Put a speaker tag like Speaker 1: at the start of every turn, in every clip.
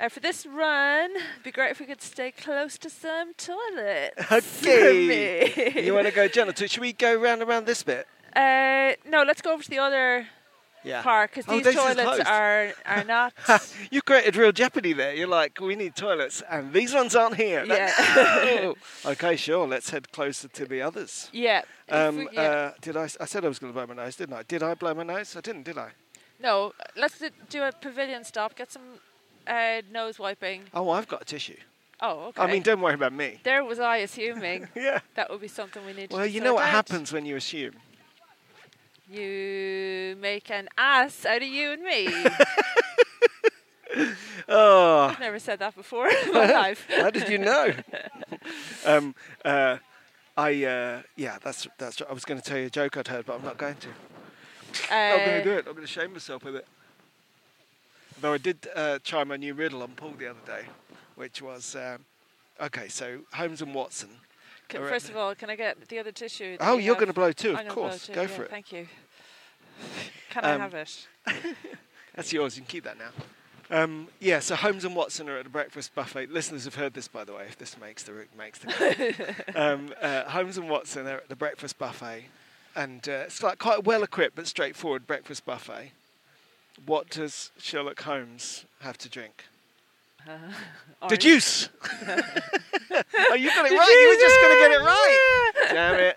Speaker 1: Uh, for this run, it'd be great if we could stay close to some toilets.
Speaker 2: Okay. You want to go gentle? Should we go round around this bit?
Speaker 1: Uh, no, let's go over to the other
Speaker 2: Yeah.
Speaker 1: part because
Speaker 2: Oh,
Speaker 1: these toilets are are not.
Speaker 2: you created real jeopardy there. You're like, we need toilets, and these ones aren't here.
Speaker 1: Yeah.
Speaker 2: Okay, sure. Let's head closer to the others.
Speaker 1: yeah.
Speaker 2: Um,
Speaker 1: we- yeah.
Speaker 2: uh, did I? I said I was going to blow my nose, didn't I? Did I blow my nose? I didn't, did I?
Speaker 1: no, let's do a pavilion stop. Get some uh, nose wiping.
Speaker 2: Oh, I've got a tissue.
Speaker 1: Oh, okay.
Speaker 2: I mean, don't worry about me.
Speaker 1: there was I assuming
Speaker 2: Yeah.
Speaker 1: that would be something we need.
Speaker 2: Well, you know what
Speaker 1: out.
Speaker 2: happens when you assume.
Speaker 1: You make an ass out of you and me.
Speaker 2: Oh,
Speaker 1: I've never said that before in my life.
Speaker 2: how did you know? um, uh, I uh, yeah, that's that's. I was going to tell you a joke I'd heard, but I'm not going to.
Speaker 1: Uh,
Speaker 2: not going to do it. I'm going to shame myself with it. Though I did uh, try my new riddle on Paul the other day, which was um, okay. So Holmes and Watson.
Speaker 1: c-
Speaker 2: are at
Speaker 1: First
Speaker 2: the-
Speaker 1: of all, can I get the other tissue?
Speaker 2: Oh,
Speaker 1: you
Speaker 2: you're going to blow too,
Speaker 1: I'm
Speaker 2: of course. Go
Speaker 1: yeah,
Speaker 2: for it.
Speaker 1: Thank you. Can
Speaker 2: Um,
Speaker 1: I have it?
Speaker 2: That's yours. You can keep that now. Um, yeah. So Holmes and Watson are at a breakfast buffet. Listeners have heard this, by the way. If this makes the makes the cut. um, uh, Holmes and Watson are at the breakfast buffet, and uh, it's like quite a well equipped but straightforward breakfast buffet. What does Sherlock Holmes have to drink? Uh, the
Speaker 1: Orange.
Speaker 2: juice. oh, you got it right. You were just going to get it right. Damn it.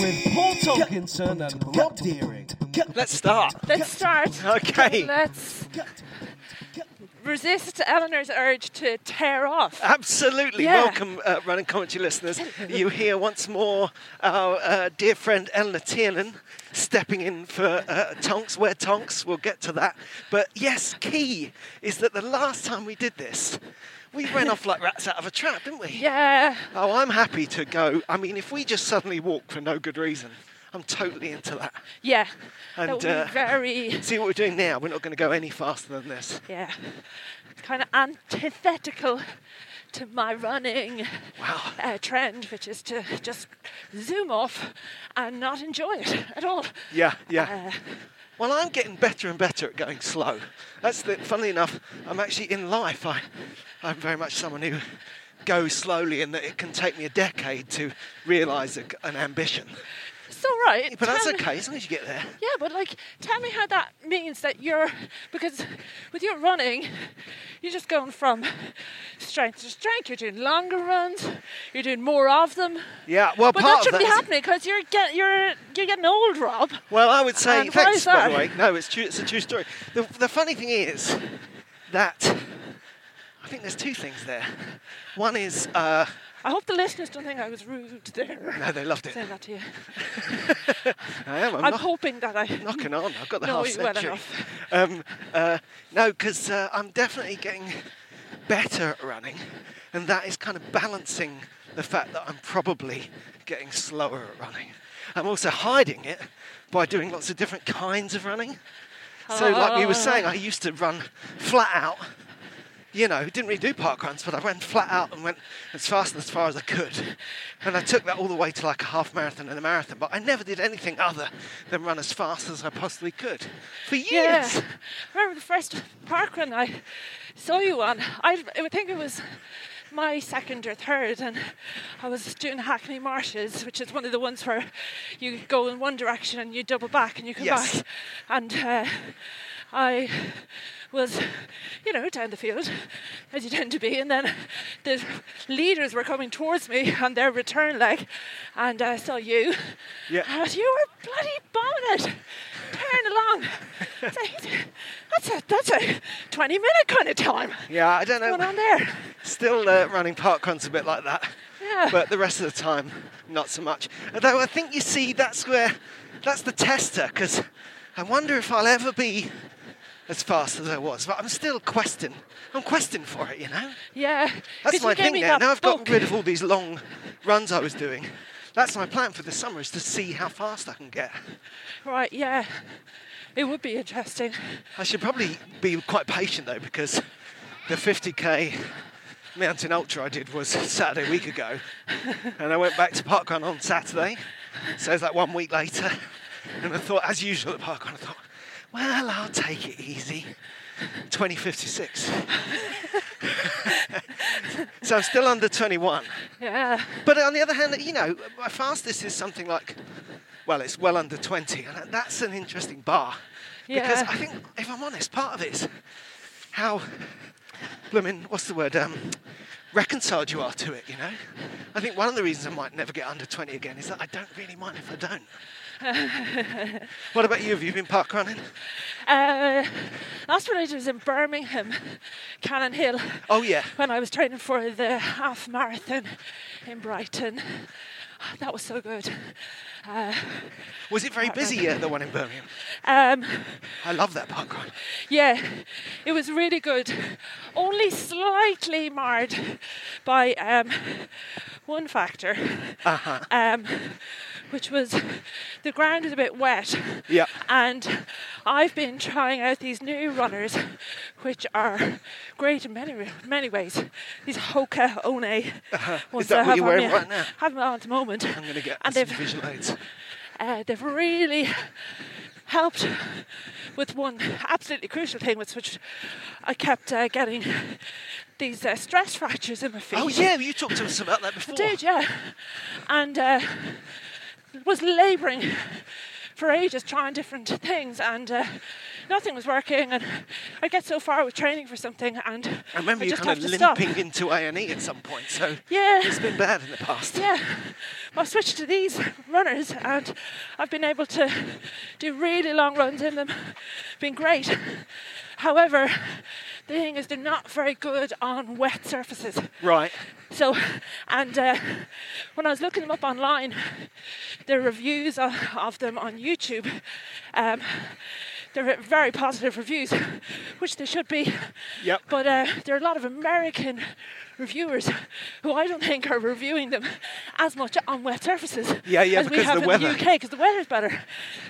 Speaker 3: with Paul Tonkinson and Rob Deering.
Speaker 2: Let's start.
Speaker 1: Let's start.
Speaker 2: Okay.
Speaker 1: Let's resist Eleanor's urge to tear off.
Speaker 2: Absolutely.
Speaker 1: Yeah.
Speaker 2: Welcome, uh, running commentary listeners. You hear once more our uh, dear friend Eleanor Tiernan stepping in for uh, Tonks. Where Tonks? We'll get to that. But yes, key is that the last time we did this, we ran off like rats out of a trap, didn't we?
Speaker 1: Yeah.
Speaker 2: Oh, I'm happy to go. I mean, if we just suddenly walk for no good reason, I'm totally into that.
Speaker 1: Yeah.
Speaker 2: And,
Speaker 1: that would be
Speaker 2: uh,
Speaker 1: very.
Speaker 2: See what we're doing now? We're not going to go any faster than this.
Speaker 1: Yeah. It's Kind of antithetical to my running
Speaker 2: Wow.
Speaker 1: uh, trend, which is to just zoom off and not enjoy it at all.
Speaker 2: Yeah, yeah.
Speaker 1: Uh,
Speaker 2: Well, I'm getting better and better at going slow. That's the, funnily enough, I'm actually in life. I, I'm very much someone who goes slowly, and that it can take me a decade to realise an ambition.
Speaker 1: It's all right.
Speaker 2: But that's
Speaker 1: Tell
Speaker 2: okay as long as you get there.
Speaker 1: Yeah, but like, tell me how that means that you're because with your running, you're just going from strength to strength. You're doing longer runs. You're doing more of them.
Speaker 2: Yeah, well,
Speaker 1: But
Speaker 2: part
Speaker 1: that shouldn't be happening because you're get you're you're getting old, Rob.
Speaker 2: Well, I would say
Speaker 1: And
Speaker 2: thanks. By the way, no, it's true. It's a true story. The, the funny thing is that I think there's two things there. One is uh,
Speaker 1: I hope the listeners don't think I was rude there.
Speaker 2: no, they loved it.
Speaker 1: Saying that to you.
Speaker 2: I am. I'm,
Speaker 1: I'm hoping that I
Speaker 2: knocking on. I've got the
Speaker 1: know
Speaker 2: half
Speaker 1: you well
Speaker 2: century. Um, uh, no, because uh, I'm definitely getting better at running, and that is kind of balancing the fact that I'm probably getting slower at running. I'm also hiding it by doing lots of different kinds of running. So, like we were saying, I used to run flat out. You know, didn't really do park runs, but I went flat out and went as fast and as far as I could. And I took that all the way to like a half marathon and a marathon, but I never did anything other than run as fast as I possibly could for years.
Speaker 1: Yeah. I remember the first park run I saw you on. I, I think it was my second or third, and I was doing Hackney Marshes, which is one of the ones where you go in one direction and you double back and you come
Speaker 2: Yes.
Speaker 1: back. And uh, I was, you know, down the field, as you tend to be, and then the leaders were coming towards me on their return leg, and I saw you.
Speaker 2: Yeah.
Speaker 1: And you were bloody bombing it, tearing along. That's a that's a 20 minute kind of time.
Speaker 2: Yeah, I don't know.
Speaker 1: What's going on there?
Speaker 2: Still uh, running park runs a bit like that.
Speaker 1: Yeah.
Speaker 2: but the rest of the time, not so much. Although I think you see, that's where, that's the tester, because I wonder if I'll ever be as fast as I was. But I'm still questing. I'm questing for it, you know.
Speaker 1: yeah.
Speaker 2: That's my thing now. Now I've got rid of all these long runs I was doing. That's my plan for the summer is to see how fast I can get.
Speaker 1: Right, yeah. It would be interesting.
Speaker 2: I should probably be quite patient though because the 50k mountain ultra I did was Saturday a week ago, and I went back to parkrun on Saturday. So it's like one week later, and I thought, as usual at parkrun, I thought, well, I'll take it easy. 2056. so I'm still under 21.
Speaker 1: Yeah.
Speaker 2: But on the other hand, you know, my fastest is something like, well, it's well under 20, and that's an interesting bar. Because I think, if I'm honest, part of it is how, blooming, what's the word, um, reconciled you are to it, you know? I think one of the reasons I might never get under 20 again is that I don't really mind if I don't. what about you? Have you been park running?
Speaker 1: Uh, last one I did was in Birmingham, Cannon Hill.
Speaker 2: Oh, yeah.
Speaker 1: When I was training for the half marathon in Brighton. That was so good. Uh,
Speaker 2: Was it very busy at the one in Birmingham?
Speaker 1: um,
Speaker 2: I love that park run.
Speaker 1: yeah, it was really good. Only slightly marred by um, one factor,
Speaker 2: Uh-huh.
Speaker 1: um, which was the ground is a bit wet.
Speaker 2: Yeah.
Speaker 1: And I've been trying out these new runners, which are great in many many ways. These Hoka One ones
Speaker 2: Uh-huh. Is
Speaker 1: that I
Speaker 2: what you're wearing right now?
Speaker 1: Have them on at the moment.
Speaker 2: I'm going to get
Speaker 1: and
Speaker 2: some visual aids.
Speaker 1: Uh, they've really helped with one absolutely crucial thing, which, I kept uh, getting these uh, stress fractures in my feet.
Speaker 2: Oh, yeah, you talked to us about that before.
Speaker 1: I did, yeah. And uh, was labouring for ages trying different things and uh, nothing was working and I get so far with training for something and
Speaker 2: I remember you
Speaker 1: just
Speaker 2: kind of
Speaker 1: to stop.
Speaker 2: limping into A&E at some point, so
Speaker 1: Yeah.
Speaker 2: it's been bad in the past.
Speaker 1: Yeah, well, I switched to these runners and I've been able to do really long runs in them. Been great. However, the thing is, they're not very good on wet surfaces.
Speaker 2: Right.
Speaker 1: So, and uh, when I was looking them up online, the reviews of, of them on YouTube, um, they're very positive reviews, which they should be.
Speaker 2: Yep.
Speaker 1: But uh, there are a lot of American reviewers who I don't think are reviewing them as much on wet surfaces
Speaker 2: Yeah, yeah,
Speaker 1: as we
Speaker 2: because
Speaker 1: have
Speaker 2: the
Speaker 1: in
Speaker 2: weather.
Speaker 1: the UK because the weather's better.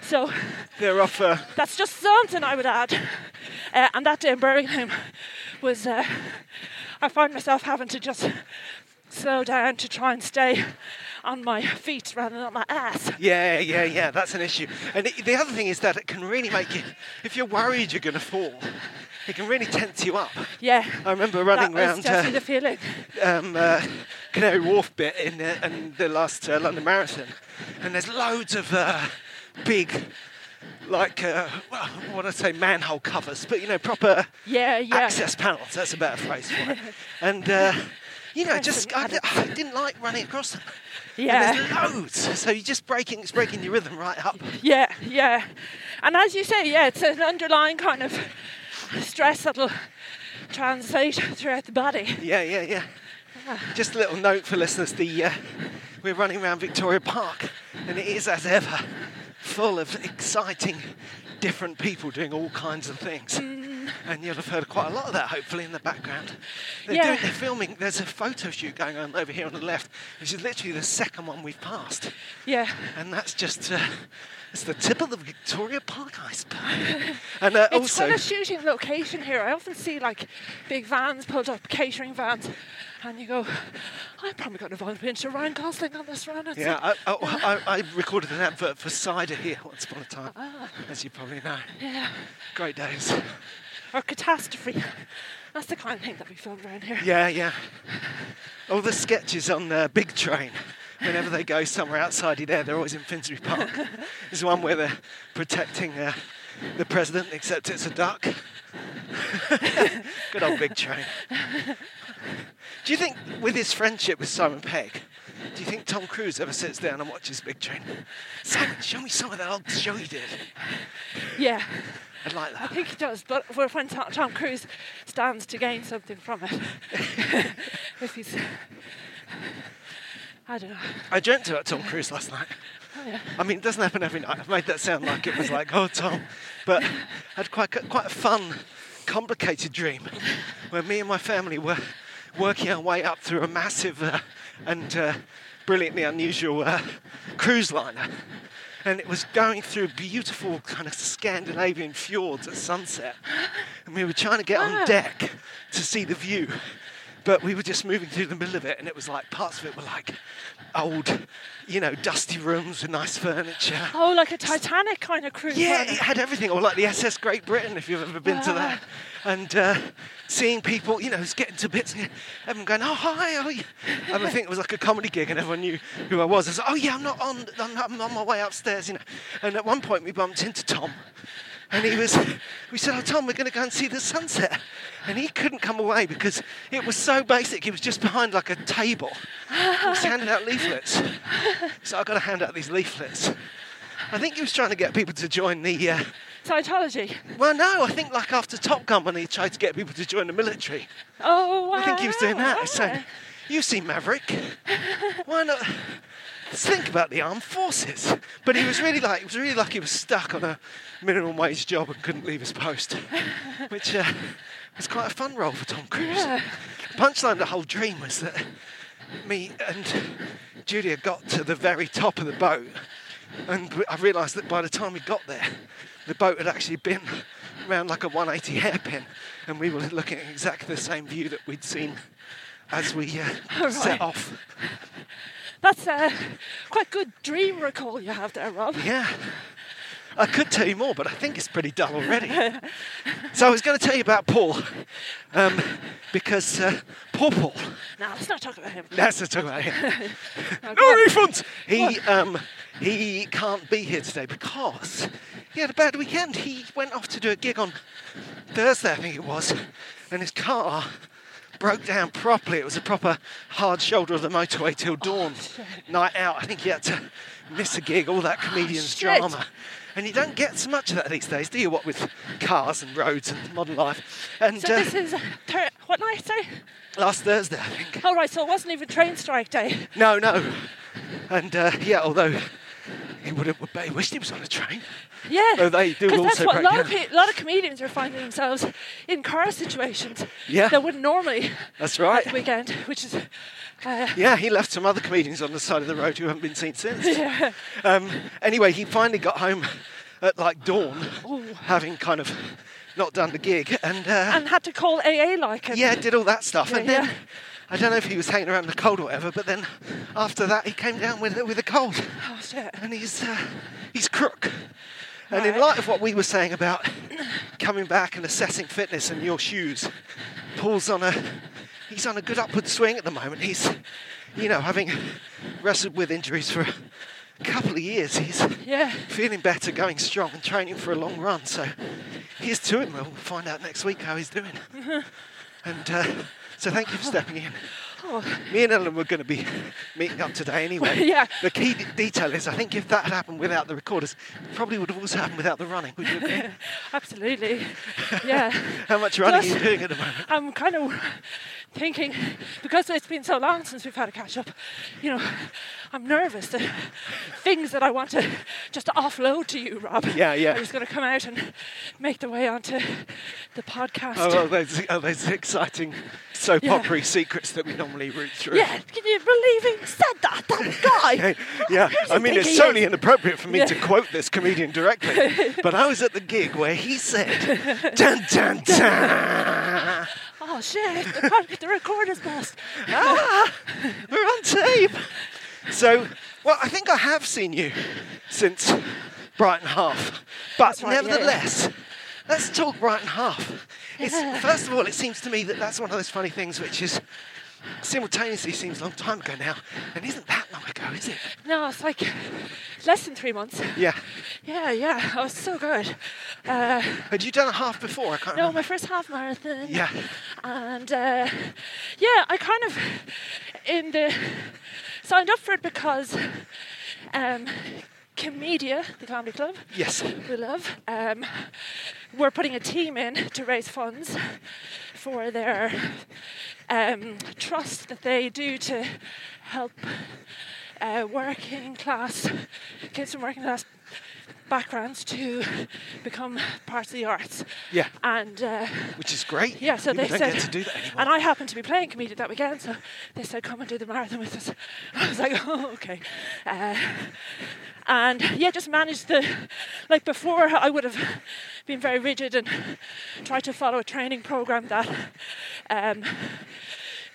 Speaker 1: So
Speaker 2: They're off. Uh,
Speaker 1: that's just something I would add. Uh, and that day in Birmingham was, uh, I found myself having to just slow down to try and stay on my feet rather than on my ass.
Speaker 2: yeah, yeah, yeah. That's an issue. And it, the other thing is that it can really make you, if you're worried you're going to fall, it can really tense you up.
Speaker 1: Yeah.
Speaker 2: I remember running
Speaker 1: that
Speaker 2: around uh,
Speaker 1: the feeling.
Speaker 2: um, uh, Canary Wharf bit in the, in the last uh, London Marathon, and there's loads of uh, big, like, uh, well, what I say, manhole covers, but you know, proper
Speaker 1: Yeah, yeah.
Speaker 2: access panels. That's a better phrase for it. And uh, you know, just I, I didn't like running across them.
Speaker 1: Yeah.
Speaker 2: And there's loads, so you're just breaking, it's breaking your rhythm right up.
Speaker 1: Yeah, yeah. And as you say, yeah, it's an underlying kind of stress that'll translate throughout the body.
Speaker 2: Yeah, yeah, yeah. Just a little note for listeners: the uh, we're running around Victoria Park, and it is as ever full of exciting, different people doing all kinds of things. And you'll have heard quite a lot of that, hopefully, in the background. They're,
Speaker 1: Yeah.
Speaker 2: doing, they're filming, there's a photo shoot going on over here on the left, which is literally the second one we've passed.
Speaker 1: Yeah.
Speaker 2: And that's just, uh, it's the tip of the Victoria Park iceberg. And uh,
Speaker 1: It's
Speaker 2: also,
Speaker 1: quite a shooting location here. I often see like big vans pulled up, catering vans, and you go, I'm probably going to bump into Ryan Gosling on this run. It's
Speaker 2: yeah,
Speaker 1: like-
Speaker 2: I, I, I, I recorded an advert for cider here once upon a time,
Speaker 1: Ah.
Speaker 2: as you probably know.
Speaker 1: yeah.
Speaker 2: Great days.
Speaker 1: Or catastrophe. That's the kind of thing that we filmed around here.
Speaker 2: Yeah, yeah. All the sketches on the big train. Whenever they go somewhere outside of there, they're always in Finsbury Park. There's one where they're protecting uh, the president, except it's a duck. Good old big train. Do you think, with his friendship with Simon Pegg, do you think Tom Cruise ever sits down and watches Big Train? Simon, show me some of that old show you did.
Speaker 1: Yeah,
Speaker 2: I'd like
Speaker 1: I think he does. But for when Tom, Tom Cruise stands to gain something from it, if he's, I don't know.
Speaker 2: I dreamt about Tom Cruise last night.
Speaker 1: Oh, yeah.
Speaker 2: I mean, it doesn't happen every night. I've made that sound like it was like, oh, Tom. But I had quite, quite a fun, complicated dream where me and my family were working our way up through a massive uh, and uh, brilliantly unusual uh, cruise liner. And it was going through beautiful kind of Scandinavian fjords at sunset. And we were trying to get
Speaker 1: Wow.
Speaker 2: on deck to see the view. But we were just moving through the middle of it, and it was like parts of it were like old, you know, dusty rooms with nice furniture.
Speaker 1: Oh, like a Titanic kind of cruise.
Speaker 2: Yeah, it had everything, or like the SS Great Britain, if you've ever been to that. And uh, seeing people, you know, it's getting to bits, and everyone going, oh, hi, oh, yeah. And I think it was like a comedy gig, and everyone knew who I was. I was like, oh, yeah, I'm not on, I'm, not, I'm on my way upstairs, you know. And at one point, we bumped into Tom. And he was, we said, oh, Tom, we're going to go and see the sunset. And he couldn't come away because it was so basic. He was just behind like a table. He was handing out leaflets. So I've got to hand out these leaflets. I think he was trying to get people to join the. Uh,
Speaker 1: Scientology.
Speaker 2: well, no, I think like after Top Gun when he tried to get people to join the military.
Speaker 1: Oh, wow.
Speaker 2: I think he was doing that. So,
Speaker 1: alright.
Speaker 2: you've seen Maverick. Why not? Think about the armed forces. But he was really like, it was really like he was stuck on a minimum wage job and couldn't leave his post, which uh, was quite a fun role for Tom Cruise.
Speaker 1: Yeah.
Speaker 2: Punchline the whole dream was that me and Julia got to the very top of the boat, and I realised that by the time we got there, the boat had actually been around like a 180 hairpin, and we were looking at exactly the same view that we'd seen as we uh, set off.
Speaker 1: That's a quite good dream recall you have there, Rob.
Speaker 2: Yeah. I could tell you more, but I think it's pretty dull already. so I was going to tell you about Paul, um, because uh, Paul Paul,
Speaker 1: Now, let's not talk about him.
Speaker 2: let's not talk about him.
Speaker 1: Now,
Speaker 2: no refunds. He um, he can't be here today because he had a bad weekend. He went off to do a gig on Thursday, I think it was, and his car broke down properly. It was a proper hard shoulder of the motorway till dawn, night out. I think he had to miss a gig. All that comedian's
Speaker 1: shit.
Speaker 2: drama. And you don't get so much of that these days, do you? What with cars and roads and modern life. And
Speaker 1: So
Speaker 2: uh,
Speaker 1: this is thir- what night? Sorry.
Speaker 2: last Thursday, I think.
Speaker 1: Oh right, so it wasn't even train strike day.
Speaker 2: No, no. And uh, yeah, although he would have he wished he was on a train.
Speaker 1: Yeah.
Speaker 2: They do
Speaker 1: Because that's what a lot of pe- a lot of comedians are finding themselves in car situations
Speaker 2: Yeah.
Speaker 1: that wouldn't normally
Speaker 2: That's right.
Speaker 1: at the weekend, which is uh,
Speaker 2: Yeah, he left some other comedians on the side of the road who haven't been seen since. Um, anyway, he finally got home at like dawn, having kind of not done the gig, and, uh,
Speaker 1: and had to call AA like and
Speaker 2: yeah, did all that stuff.
Speaker 1: Yeah,
Speaker 2: and then
Speaker 1: yeah.
Speaker 2: I don't know if he was hanging around in the cold or whatever, but then after that he came down with with a cold,
Speaker 1: Oh shit.
Speaker 2: and he's uh, he's crook. And in light of what we were saying about coming back and assessing fitness and your shoes, Paul's on a he's on a good upward swing at the moment. He's you know having wrestled with injuries for a couple of years. He's
Speaker 1: Yeah.
Speaker 2: feeling better, going strong, and training for a long run. So here's to him. We'll find out next week how he's doing. And uh, so thank you for stepping in.
Speaker 1: Oh,
Speaker 2: Me and Ellen were going to be meeting up today anyway.
Speaker 1: Yeah.
Speaker 2: The key d- detail is, I think if that had happened without the recorders, it probably would have also happened without the running. Would you agree?
Speaker 1: absolutely. Yeah.
Speaker 2: How much running are you doing at the moment?
Speaker 1: I'm kind of thinking because it's been so long since we've had a catch up, you know, I'm nervous that things that I want to just offload to you, Rob,
Speaker 2: Yeah, yeah.
Speaker 1: are just going to come out and make the way onto the podcast.
Speaker 2: Oh, oh, those, oh, those exciting soap
Speaker 1: Yeah.
Speaker 2: opera secrets that we normally root through.
Speaker 1: yeah, can you believe he said that? That guy.
Speaker 2: Yeah, yeah. I mean, it's totally
Speaker 1: is?
Speaker 2: inappropriate for me to quote this comedian directly, but I was at the gig where he said, "Dun dun dun."
Speaker 1: Oh shit! The, pod- the recorder's bust.
Speaker 2: ah, we're on tape. So, well, I think I have seen you since Brighton Half, but
Speaker 1: right, yeah, yeah.
Speaker 2: nevertheless, let's talk Brighton Half. It's, First of all, it seems to me that that's one of those funny things which is simultaneously seems a long time ago now, and isn't that long ago, is it?
Speaker 1: No, it's like less than three months.
Speaker 2: Yeah.
Speaker 1: Yeah, yeah. I was so good. Uh,
Speaker 2: Had you done a half before? I can't
Speaker 1: no,
Speaker 2: remember.
Speaker 1: my first half marathon.
Speaker 2: Yeah.
Speaker 1: And uh, yeah, I kind of in the signed up for it because um, Comedia, the comedy club,
Speaker 2: Yes.
Speaker 1: we love, um, we're putting a team in to raise funds for their um, trust that they do to help uh, working class kids from working class backgrounds to become parts of the arts.
Speaker 2: Yeah.
Speaker 1: And uh,
Speaker 2: Which is great.
Speaker 1: yeah, so
Speaker 2: People
Speaker 1: they said,
Speaker 2: to do that anymore.
Speaker 1: and I happened to be playing Comedia that weekend, so they said, "Come and do the marathon with us." I was like, "Oh, okay." Uh, and yeah, just managed the, like before, I would have been very rigid and tried to follow a training program that um,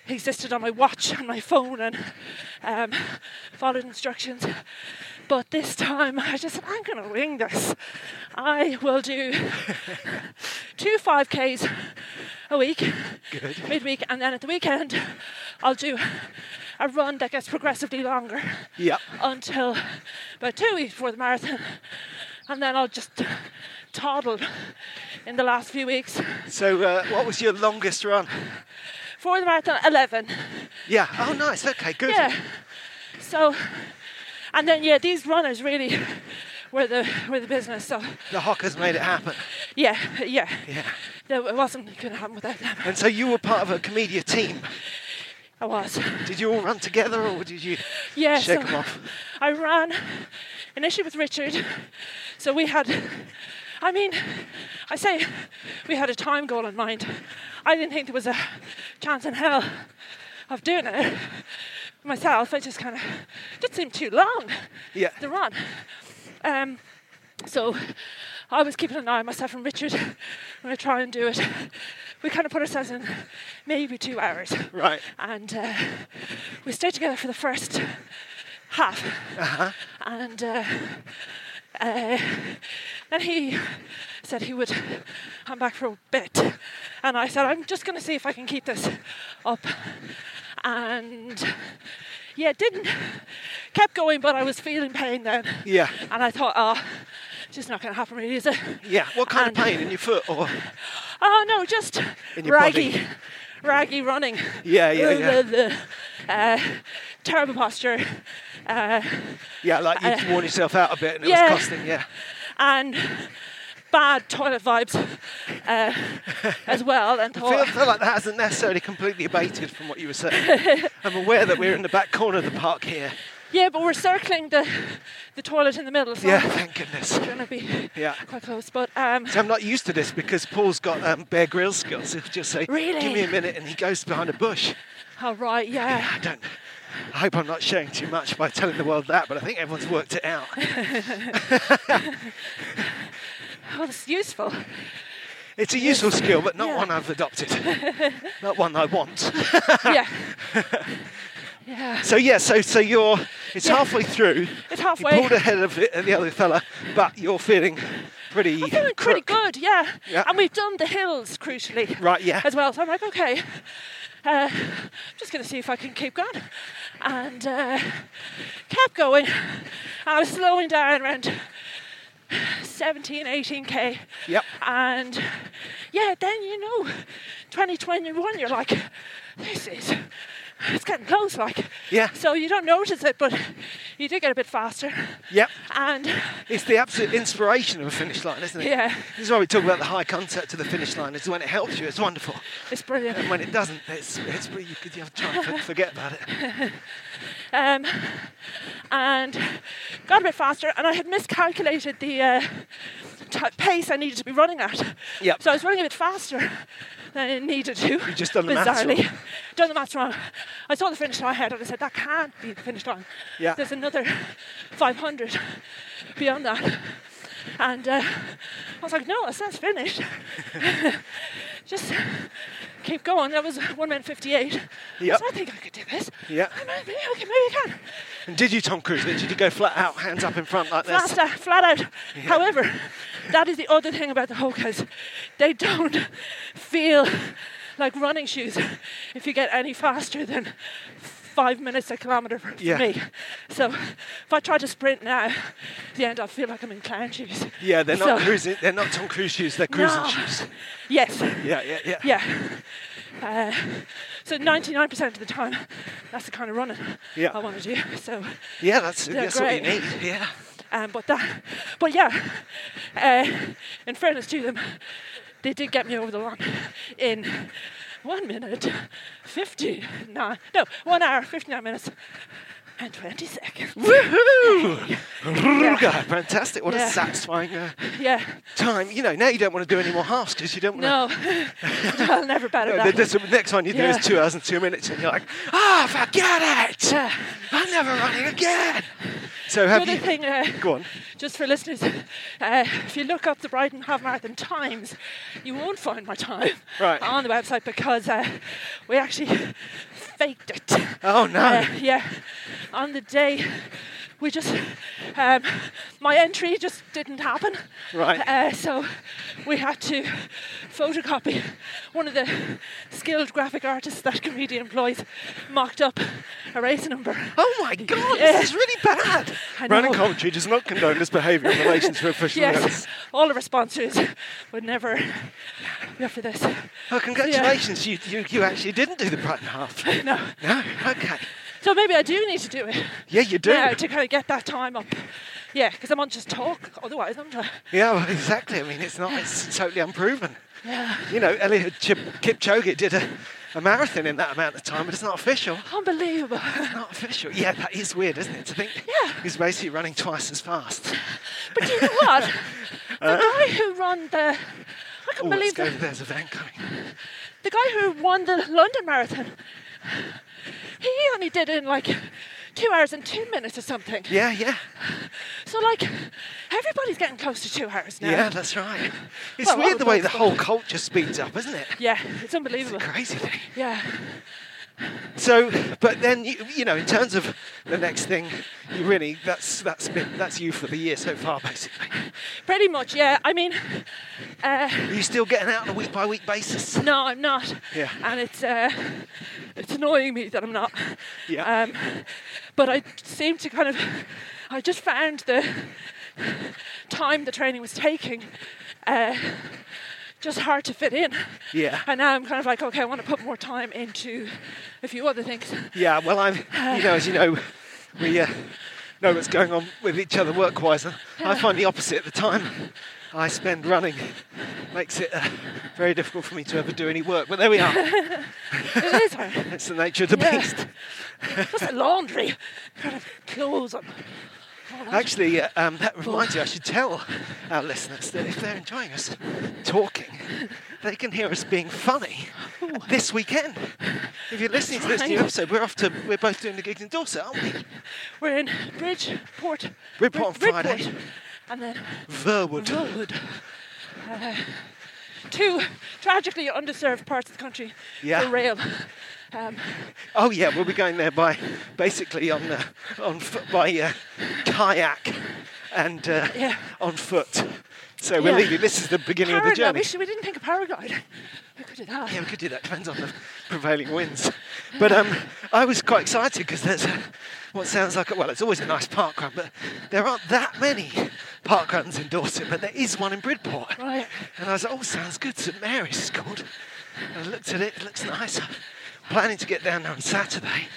Speaker 1: existed on my watch and my phone and um, followed instructions. But this time, I just said, I'm going to wing this. I will do two 5Ks a week, Good. midweek, and then at the weekend, I'll do a run that gets progressively longer
Speaker 2: Yeah.
Speaker 1: until about two weeks before the marathon. And then I'll just toddle in the last few weeks.
Speaker 2: So, uh, what was your longest run?
Speaker 1: For the marathon, 11.
Speaker 2: Yeah. Oh, nice. Okay, good.
Speaker 1: Yeah. So, and then yeah, these runners really were the were the business. So
Speaker 2: The Hokas made it happen.
Speaker 1: yeah, yeah,
Speaker 2: Yeah.
Speaker 1: No, it wasn't going to happen without them.
Speaker 2: And so you were part of a Comedia team.
Speaker 1: I was.
Speaker 2: Did you all run together, or did you
Speaker 1: Yeah.
Speaker 2: shake
Speaker 1: so
Speaker 2: them off?
Speaker 1: I ran initially with Richard. So we had. I mean, I say we had a time goal in mind. I didn't think there was a chance in hell of doing it myself. I just kind of just seemed too long.
Speaker 2: Yeah.
Speaker 1: the run. Um, so I was keeping an eye on myself and Richard I'm going to try and do it. We kind of put ourselves in maybe two hours.
Speaker 2: Right.
Speaker 1: And uh, we stayed together for the first half.
Speaker 2: Uh-huh.
Speaker 1: And uh, uh, then he said he would come back for a bit. And I said, I'm just going to see if I can keep this up. And yeah, it didn't. Kept going, but I was feeling pain then.
Speaker 2: Yeah.
Speaker 1: And I thought, oh, it's just not going to happen, really, is it?
Speaker 2: Yeah. What kind
Speaker 1: And-
Speaker 2: of pain in your foot, or?
Speaker 1: Oh no, just
Speaker 2: In your
Speaker 1: raggy,
Speaker 2: body.
Speaker 1: raggy running.
Speaker 2: Yeah, yeah, yeah.
Speaker 1: Uh, terrible posture. Uh,
Speaker 2: Yeah, like you'd
Speaker 1: Uh,
Speaker 2: worn yourself out a bit, and it
Speaker 1: yeah.
Speaker 2: was costing. Yeah.
Speaker 1: and bad toilet vibes uh, as well. And
Speaker 2: I feel, I feel like that hasn't necessarily completely abated from what you were saying. I'm aware that we're in the back corner of the park here.
Speaker 1: yeah, but we're circling the the toilet in the middle, so
Speaker 2: Yeah, thank goodness.
Speaker 1: going to be
Speaker 2: Yeah.
Speaker 1: quite close. But um,
Speaker 2: So I'm not used to this because Paul's got um, Bear Grylls skills. He'll just say,
Speaker 1: Really?
Speaker 2: "Give me a minute," and he goes behind a bush.
Speaker 1: all right, yeah.
Speaker 2: I don't. I hope I'm not showing too much by telling the world that, but I think everyone's worked it out.
Speaker 1: Oh, it's useful.
Speaker 2: It's a useful skill, but not
Speaker 1: Yeah.
Speaker 2: one I've adopted. not one I want.
Speaker 1: yeah. Yeah.
Speaker 2: So yeah, so so you're it's
Speaker 1: Yeah.
Speaker 2: halfway through.
Speaker 1: It's
Speaker 2: You
Speaker 1: halfway.
Speaker 2: pulled ahead of the, the other fella, but you're feeling pretty.
Speaker 1: I'm feeling pretty good, yeah.
Speaker 2: Yeah.
Speaker 1: And we've done the hills, crucially.
Speaker 2: Right, yeah.
Speaker 1: As well. So I'm like, okay, uh, I'm just going to see if I can keep going. And uh, kept going. I was slowing down around 17, 18k.
Speaker 2: Yep.
Speaker 1: And yeah, then you know, 2021, you're like, this is. It's getting close, like.
Speaker 2: Yeah.
Speaker 1: So you don't notice it, but you do get a bit faster.
Speaker 2: Yep.
Speaker 1: And
Speaker 2: It's the absolute inspiration of a finish line, isn't it?
Speaker 1: Yeah.
Speaker 2: This is why we talk about the high concept to the finish line. It's when it helps you, it's wonderful.
Speaker 1: it's brilliant.
Speaker 2: And when it doesn't, it's, it's pretty, you could you have to try and forget about it.
Speaker 1: um, and got a bit faster, and I had miscalculated the uh, t- pace I needed to be running at.
Speaker 2: Yep.
Speaker 1: So I was running a bit faster than I needed to.
Speaker 2: You just done the maths
Speaker 1: bizarrely.
Speaker 2: wrong.
Speaker 1: Done the maths wrong. I saw the finish line ahead, and I said that can't be the finish line.
Speaker 2: Yeah.
Speaker 1: There's another 500 beyond that. And uh, I was like, no, it says finish. Just keep going. That was 1 minute 58.
Speaker 2: Yep.
Speaker 1: So I think I could do this.
Speaker 2: Yeah.
Speaker 1: Maybe, okay, maybe I can.
Speaker 2: And did you, Tom Cruise, did you go flat out, hands up in front like this?
Speaker 1: Flat, out- flat out. However, that is the other thing about the Hokas. They don't feel like running shoes if you get any faster than five minutes a kilometre for for
Speaker 2: Yeah.
Speaker 1: me. So if I try to sprint now, at the end I feel like I'm in clown shoes.
Speaker 2: Yeah, they're not
Speaker 1: So-
Speaker 2: cruising. They're not Tom Cruise shoes. They're cruising
Speaker 1: No.
Speaker 2: shoes.
Speaker 1: Yes.
Speaker 2: Yeah, yeah, yeah.
Speaker 1: Yeah. Uh, so 99% of the time, that's the kind of running
Speaker 2: Yeah.
Speaker 1: I want to do. So
Speaker 2: Yeah, that's,
Speaker 1: They're
Speaker 2: that's what you need. Yeah.
Speaker 1: Um, but that, but yeah, uh, in fairness to them, they did get me over the line in one minute, fifty nine, no, one hour, fifty nine minutes, and twenty seconds.
Speaker 2: Woohoo! Ruga, Fantastic. What
Speaker 1: Yeah.
Speaker 2: a satisfying uh,
Speaker 1: Yeah,
Speaker 2: time. You know, now you don't want to do any more halves because you don't want
Speaker 1: no, I'll never better
Speaker 2: to.
Speaker 1: that.
Speaker 2: the, the next one you do is two hours and two minutes, and you're like, ah, forget it!
Speaker 1: Yeah.
Speaker 2: I'm never running again. So have you?
Speaker 1: thing, uh,
Speaker 2: Go on.
Speaker 1: Just for listeners, uh, if you look up the Brighton Half Marathon times, you won't find my time
Speaker 2: Right.
Speaker 1: on the website because uh, we actually faked it.
Speaker 2: Oh no.
Speaker 1: Uh, yeah, on the day we just um, my entry just didn't happen.
Speaker 2: Right.
Speaker 1: Uh, so we had to photocopy one of the skilled graphic artists that Comedia employs mocked up a race number.
Speaker 2: Oh my God,
Speaker 1: Yeah.
Speaker 2: this is really bad.
Speaker 1: Know.
Speaker 2: commentary does not condone this behaviour in relation to official
Speaker 1: Yes,
Speaker 2: notes.
Speaker 1: all of our sponsors would never be up for this.
Speaker 2: Oh, congratulations! You, you you actually didn't do the Brighton half.
Speaker 1: No.
Speaker 2: No. Okay.
Speaker 1: So maybe I do need to do it
Speaker 2: Yeah, you do.
Speaker 1: to kind of get that time up. Yeah, because I'm on just talk. Otherwise, I'm trying.
Speaker 2: Yeah, well, exactly. I mean, it's not. It's totally unproven.
Speaker 1: Yeah.
Speaker 2: You know, Eliud Chip, Kipchoge did a, a marathon in that amount of time, but it's not official.
Speaker 1: Unbelievable.
Speaker 2: It's Not official. Yeah, that is weird, isn't it? To think
Speaker 1: Yeah.
Speaker 2: he's basically running twice as fast.
Speaker 1: But you know what? The guy who ran the. I
Speaker 2: Oh,
Speaker 1: can't
Speaker 2: let's
Speaker 1: believe the,
Speaker 2: There's a van coming.
Speaker 1: the guy who won the London Marathon. He only did it in like two hours and two minutes or something.
Speaker 2: Yeah, yeah,
Speaker 1: So like, everybody's getting close to two hours now.
Speaker 2: yeah. That's right. It's
Speaker 1: Well,
Speaker 2: weird the way the whole culture speeds up, isn't it?
Speaker 1: Yeah, it's unbelievable.
Speaker 2: It's a crazy thing.
Speaker 1: Yeah.
Speaker 2: So, but then you, you know, in terms of the next thing, you really that's that's been that's you for the year so far, basically.
Speaker 1: Pretty much, yeah. I mean, uh,
Speaker 2: Are you still getting out on a week by week basis?
Speaker 1: no, I'm not.
Speaker 2: Yeah.
Speaker 1: And it's uh, it's annoying me that I'm not.
Speaker 2: Yeah.
Speaker 1: Um, but I seem to kind of, I just found the time the training was taking. Uh, just hard to fit in.
Speaker 2: Yeah.
Speaker 1: And now I'm kind of like, okay, I want to put more time into a few other things.
Speaker 2: Yeah, well, I'm, you know, as you know, we uh, know what's going on with each other work-wise. I find the opposite at the time. I spend running makes it uh, very difficult for me to ever do any work. But there we are.
Speaker 1: it is.
Speaker 2: It's the nature of the
Speaker 1: Yeah.
Speaker 2: beast.
Speaker 1: Just the laundry, kind of clothes on. All.
Speaker 2: Actually, um, that reminds you, I should tell our listeners that if they're enjoying us talking, they can hear us being funny this weekend. If you're listening to this new episode, we're off to, we're both doing the gigs in Dorset, aren't we?
Speaker 1: We're in Bridgeport.
Speaker 2: Bridport on Friday.
Speaker 1: Bridport, And then
Speaker 2: Verwood.
Speaker 1: Road. Uh, two tragically underserved parts of the country
Speaker 2: Yeah.
Speaker 1: for rail. Um,
Speaker 2: Oh yeah, we'll be going there by basically on uh, on foot by uh, kayak and uh,
Speaker 1: Yeah.
Speaker 2: on foot. So we're
Speaker 1: Yeah.
Speaker 2: leaving. This is the beginning of the journey.
Speaker 1: We, should- we didn't think of paraglide. We could do that.
Speaker 2: Yeah, we could do that. Depends on the prevailing winds. But um, I was quite excited because there's a, what sounds like a, well, it's always a nice park run, but there aren't that many park runs in Dorset, but there is one in Bridport.
Speaker 1: Right.
Speaker 2: And I was like, oh, sounds good. St Mary's is called. And I looked at it. It looks nice. I'm planning to get down there on Saturday.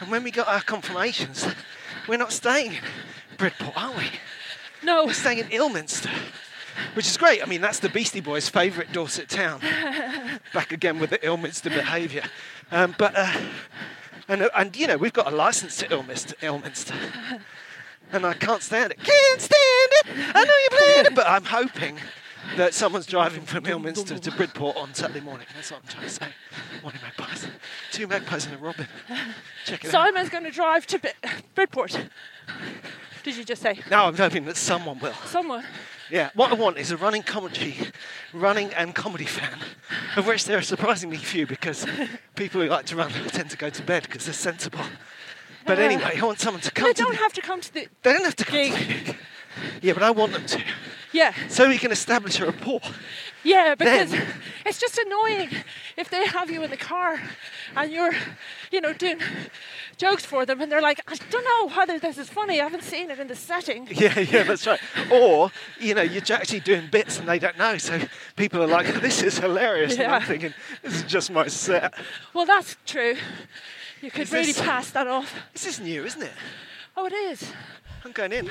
Speaker 2: And when we got our confirmations, we're not staying in Bridport, are we?
Speaker 1: No.
Speaker 2: We're staying in Ilminster, which is great. I mean, that's the Beastie Boys' favourite Dorset town. Back again with the Ilminster behaviour. Um, but, uh, and, uh, and, you know, we've got a licence to Ilminster, Ilminster. And I can't stand it. Can't stand it! I know you're playing it! But I'm hoping that someone's driving from Ilminster to Bridport on Saturday morning. That's what I'm trying to say. Morning magpies. Two magpies and a robin. Check it out.
Speaker 1: Simon's going to drive to Bridport. Did you just say?
Speaker 2: No, I'm hoping that someone will.
Speaker 1: Someone.
Speaker 2: Yeah, what I want is a running comedy, running and comedy fan, of which there are surprisingly few because people who like to run tend to go to bed because they're sensible. But anyway, I want someone to come
Speaker 1: They
Speaker 2: to
Speaker 1: don't
Speaker 2: the,
Speaker 1: have to come to the.
Speaker 2: They don't have to come to the gig. Yeah, but I want them to.
Speaker 1: Yeah.
Speaker 2: So we can establish a rapport.
Speaker 1: Yeah, because
Speaker 2: Then-
Speaker 1: it's just annoying if they have you in the car and you're, you know, doing jokes for them and they're like, I don't know whether this is funny. I haven't seen it in the setting.
Speaker 2: Yeah, yeah, that's right. Or, you know, you're actually doing bits and they don't know. So people are like, this is hilarious. And I'm thinking, this is just my set.
Speaker 1: Well, that's true. You could
Speaker 2: Is
Speaker 1: really
Speaker 2: this-
Speaker 1: pass that off.
Speaker 2: This is new, isn't it?
Speaker 1: Oh, it is.
Speaker 2: I'm going in.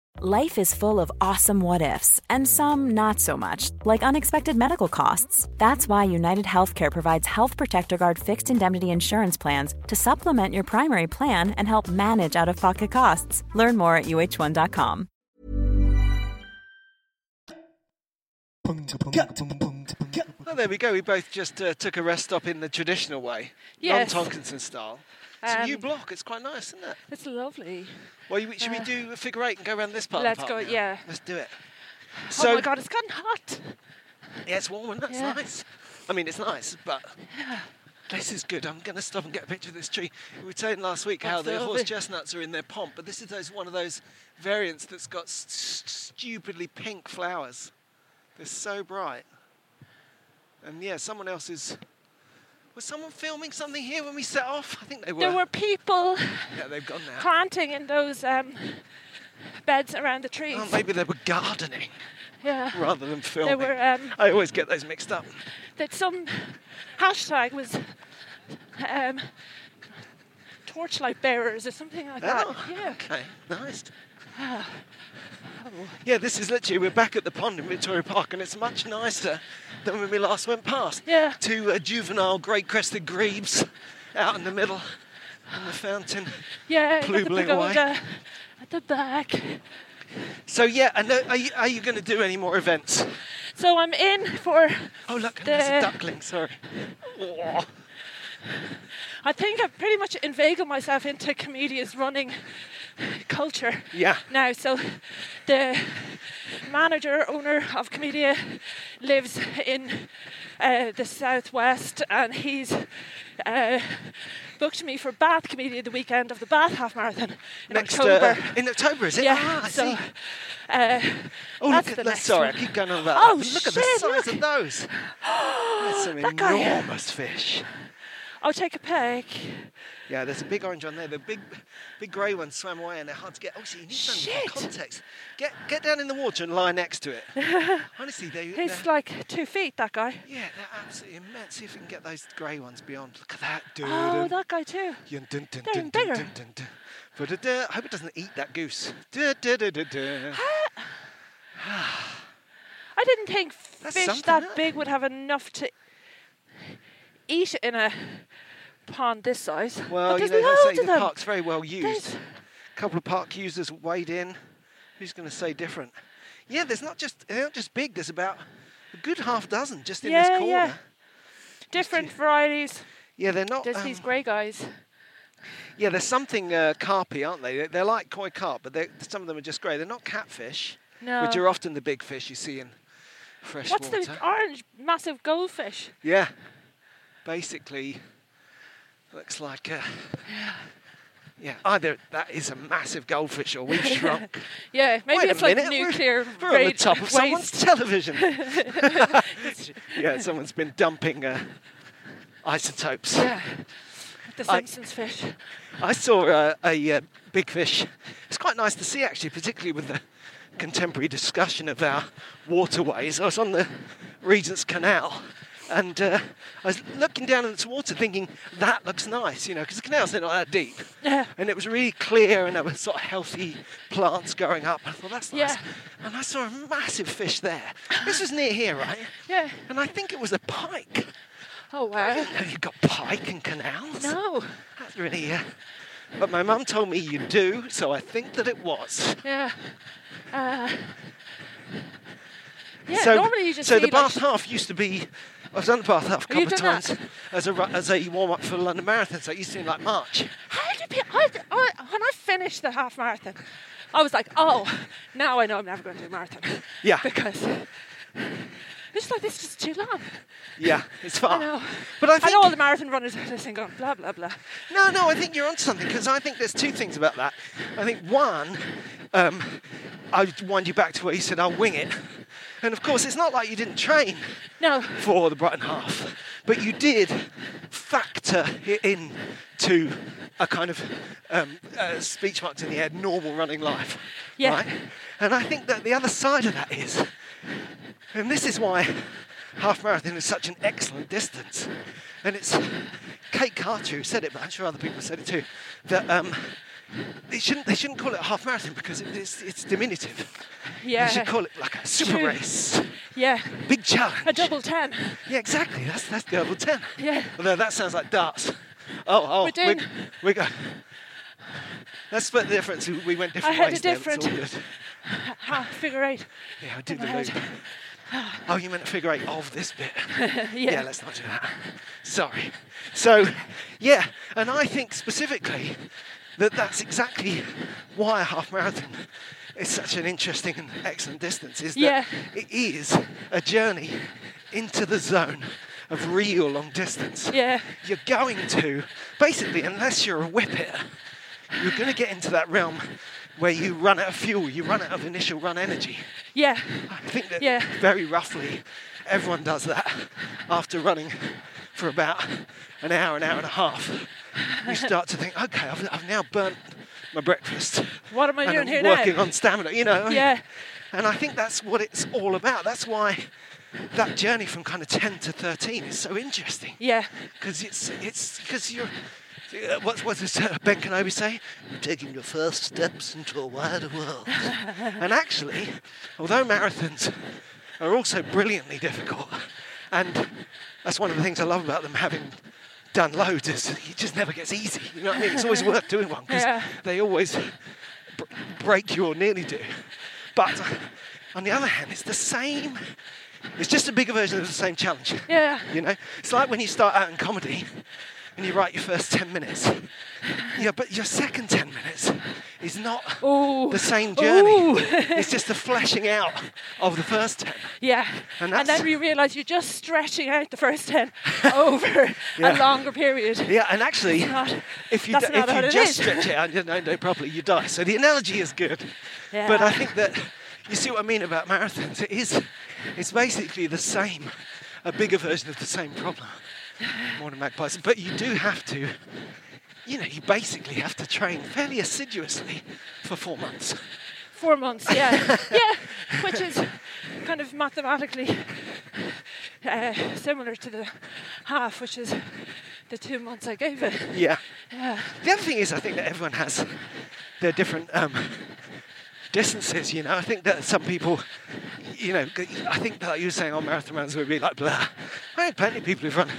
Speaker 4: Life is full of awesome what ifs, and some not so much, like unexpected medical costs. That's why United Healthcare provides Health Protector Guard fixed indemnity insurance plans to supplement your primary plan and help manage out of pocket costs. Learn more at uh1.com.
Speaker 2: Oh, there we go. We both just uh, took a rest stop in the traditional way,
Speaker 1: Yes.
Speaker 2: non-Tonkinson style. It's a new
Speaker 1: Um,
Speaker 2: block. It's quite nice, isn't it?
Speaker 1: It's lovely.
Speaker 2: Well, should we do a figure eight and go around this part?
Speaker 1: let's go,
Speaker 2: now?
Speaker 1: yeah.
Speaker 2: Let's do it.
Speaker 1: oh
Speaker 2: So,
Speaker 1: my God, it's gotten hot.
Speaker 2: yeah, it's warm and that's
Speaker 1: Yeah.
Speaker 2: nice. I mean, it's nice, but this is good. I'm going to stop and get a picture of this tree. We were saying last week how the horse
Speaker 1: Absolutely.
Speaker 2: chestnuts are in their pomp, but this is those one of those variants that's got s- s- stupidly pink flowers. They're so bright. And yeah, someone else is. Was someone filming something here when we set off? I think they were.
Speaker 1: There were people
Speaker 2: Yeah, they've gone now.
Speaker 1: planting in those um, beds around the trees.
Speaker 2: Oh, maybe they were gardening
Speaker 1: yeah.
Speaker 2: rather than filming.
Speaker 1: were, um,
Speaker 2: I always get those mixed up.
Speaker 1: That some hashtag was um, torchlight bearers or something like that.
Speaker 2: Oh,
Speaker 1: Yeah.
Speaker 2: Okay, nice. Yeah, this is literally, we're back at the pond in Victoria Park and it's much nicer than when we last went past.
Speaker 1: Yeah.
Speaker 2: Two uh, juvenile great crested grebes out in the middle and the fountain.
Speaker 1: Yeah, got the
Speaker 2: Ploobling away.
Speaker 1: pagoda at the back.
Speaker 2: So, yeah, and uh, are you, are you going to do any more events?
Speaker 1: So I'm in for.
Speaker 2: Oh, look, there's a duckling, sorry. Oh,
Speaker 1: I think I've pretty much inveigled myself into comedians running culture
Speaker 2: Yeah.
Speaker 1: now. So the manager, owner of Comedia lives in uh, the southwest and he's uh, booked me for Bath Comedia the weekend of the Bath Half Marathon in
Speaker 2: Next
Speaker 1: October.
Speaker 2: Uh, in October, is it?
Speaker 1: yeah,
Speaker 2: Ah, I
Speaker 1: so
Speaker 2: see.
Speaker 1: uh,
Speaker 2: Oh, look at that. Sorry, I keep going on about
Speaker 1: Oh,
Speaker 2: that. but Look at the size
Speaker 1: look.
Speaker 2: of those. There's some
Speaker 1: That guy-
Speaker 2: enormous fish.
Speaker 1: I'll take a peg.
Speaker 2: Yeah, there's a big orange one there. The big, big grey ones swam away and they're hard to get. Oh, see, you need some
Speaker 1: Shit.
Speaker 2: context. Get, get down in the water and lie next to it. Honestly, they,
Speaker 1: He's like two feet, that guy.
Speaker 2: yeah, they're absolutely immense. See if we can get those grey ones beyond. Look at that, dude.
Speaker 1: Oh, that guy too.
Speaker 2: Dun, dun, dun,
Speaker 1: They're
Speaker 2: dun,
Speaker 1: bigger.
Speaker 2: Uh, I hope it doesn't eat that goose.
Speaker 1: I didn't think
Speaker 2: That's
Speaker 1: fish
Speaker 2: that
Speaker 1: that
Speaker 2: isn't it?
Speaker 1: big would have enough to eat in a pond this size.
Speaker 2: Well, you know, they say the park's very well used.
Speaker 1: There's-
Speaker 2: A couple of park users weighed in. Who's going to say different? Yeah, there's not just they're not just big. There's about a good half dozen just in
Speaker 1: Yeah,
Speaker 2: this corner.
Speaker 1: yeah. Different varieties.
Speaker 2: Yeah, they're not.
Speaker 1: There's
Speaker 2: um,
Speaker 1: these grey guys.
Speaker 2: yeah, there's something uh, carpy, aren't they? They're, they're like koi carp, but some of them are just grey. They're not catfish,
Speaker 1: No.
Speaker 2: which are often the big fish you see in fresh
Speaker 1: What's
Speaker 2: water.
Speaker 1: the orange massive goldfish?
Speaker 2: Yeah, basically, looks like. Uh, yeah, either that is a massive goldfish or we've shrunk.
Speaker 1: Yeah, maybe
Speaker 2: Wait a
Speaker 1: it's like
Speaker 2: minute, we're-
Speaker 1: nuclear
Speaker 2: We're, on the top of someone's television. yeah, someone's been dumping uh, isotopes.
Speaker 1: Yeah. The
Speaker 2: I-
Speaker 1: Simpsons fish.
Speaker 2: I saw uh, a uh, big fish. It's quite nice to see, actually, particularly with the contemporary discussion of our waterways. I was on the Regent's Canal. And uh, I was looking down into the water thinking, that looks nice, you know, because the canal's aren't that deep.
Speaker 1: Yeah.
Speaker 2: And it was really clear and there were sort of healthy plants growing up. I thought, that's nice.
Speaker 1: Yeah.
Speaker 2: And I saw a massive fish there. This was near here, right?
Speaker 1: Yeah.
Speaker 2: And I think it was a pike.
Speaker 1: Oh wow.
Speaker 2: you've got pike in canals.
Speaker 1: No.
Speaker 2: That's really. Uh, but my mum told me you do, so I think that it was.
Speaker 1: Yeah. Uh, yeah.
Speaker 2: so,
Speaker 1: normally you just
Speaker 2: so the
Speaker 1: like,
Speaker 2: Bath half used to be. I've done the Bath half a couple of times as a as a warm up for the London Marathon. So it used to be like March.
Speaker 1: How did people, I, I, when I finished the half marathon, I was like, oh, now I know I'm never going to do a marathon.
Speaker 2: Yeah.
Speaker 1: Because it's like this is too long.
Speaker 2: Yeah, it's far.
Speaker 1: I know.
Speaker 2: But I think
Speaker 1: know all the marathon runners are listening, going blah blah blah.
Speaker 2: No, no, I think you're onto something because I think there's two things about that. I think one, um, I wind you back to where you said I'll wing it, and of course it's not like you didn't train
Speaker 1: No.
Speaker 2: for the Brighton half, but you did factor it in to a kind of um, uh, speech marks in the head, normal running life.
Speaker 1: Yeah.
Speaker 2: Right? And I think that the other side of that is, and this is why half marathon is such an excellent distance, and it's Kate Carter who said it, but I'm sure other people said it too, that um, they shouldn't they shouldn't call it a half marathon because it, it's, it's diminutive.
Speaker 1: Yeah.
Speaker 2: You should call it like a super
Speaker 1: True.
Speaker 2: race,
Speaker 1: Yeah.
Speaker 2: big challenge.
Speaker 1: A double ten.
Speaker 2: Yeah, exactly. That's that's double ten.
Speaker 1: Yeah.
Speaker 2: Although that sounds like darts. Oh, oh,
Speaker 1: We're doing-
Speaker 2: we go. Let's split the difference. We- We went different
Speaker 1: had a
Speaker 2: ways there. It's all
Speaker 1: different-. Ha, figure eight.
Speaker 2: Yeah, I did the loop. Oh, you meant to figure eight of this bit.
Speaker 1: Yeah.
Speaker 2: yeah, let's not do that. Sorry. So, yeah, and I think specifically that that's exactly why a half marathon is such an interesting and excellent distance. Is that
Speaker 1: Yeah.
Speaker 2: it is a journey into the zone of real long distance.
Speaker 1: Yeah.
Speaker 2: You're going to basically, unless you're a whippet, you're going to get into that realm where you run out of fuel, you run out of initial run energy.
Speaker 1: Yeah.
Speaker 2: I think that
Speaker 1: Yeah.
Speaker 2: very roughly everyone does that after running for about an hour, an hour and a half. You start to think, okay, I've, I've now burnt my breakfast.
Speaker 1: What am I doing
Speaker 2: I'm
Speaker 1: here now?
Speaker 2: working on stamina, you know.
Speaker 1: Yeah.
Speaker 2: And I think that's what it's all about. That's why that journey from kind of 10 to 13 is so interesting.
Speaker 1: Yeah.
Speaker 2: Because it's it's because you're. Uh, what, does uh, Ben Kenobi say? You're taking your first steps into a wider world. and actually, although marathons are also brilliantly difficult, and that's one of the things I love about them having done loads is it just never gets easy. You know what I mean? It's always worth doing one because
Speaker 1: Yeah.
Speaker 2: they always br- break you or nearly do. But on the other hand, it's the same. It's just a bigger version of the same challenge.
Speaker 1: Yeah.
Speaker 2: You know, it's like when you start out in comedy and you write your first 10 minutes. Yeah, but your second 10 minutes is not
Speaker 1: Ooh.
Speaker 2: the same journey. It's just the fleshing out of the first 10.
Speaker 1: Yeah.
Speaker 2: And
Speaker 1: And, then we realise you're just stretching out the first 10 over
Speaker 2: Yeah.
Speaker 1: a longer period.
Speaker 2: Yeah, and actually,
Speaker 1: not-
Speaker 2: if you if you just stretch it out and you don't do it properly, you die. So the analogy is good,
Speaker 1: Yeah.
Speaker 2: but I think that you see what I mean about marathons. It is, it's basically the same, a bigger version of the same problem. More than magpies, but you do have to. You know, you basically have to train fairly assiduously for four months.
Speaker 1: Four months, yeah. yeah, which is kind of mathematically uh, similar to the half, which is the two months I gave it.
Speaker 2: Yeah.
Speaker 1: Yeah.
Speaker 2: The other thing is, I think that everyone has their different um, distances. You know, I think that some people, you know, I think that you were saying, "Oh, marathon runners would be like blah." I had plenty of people who've run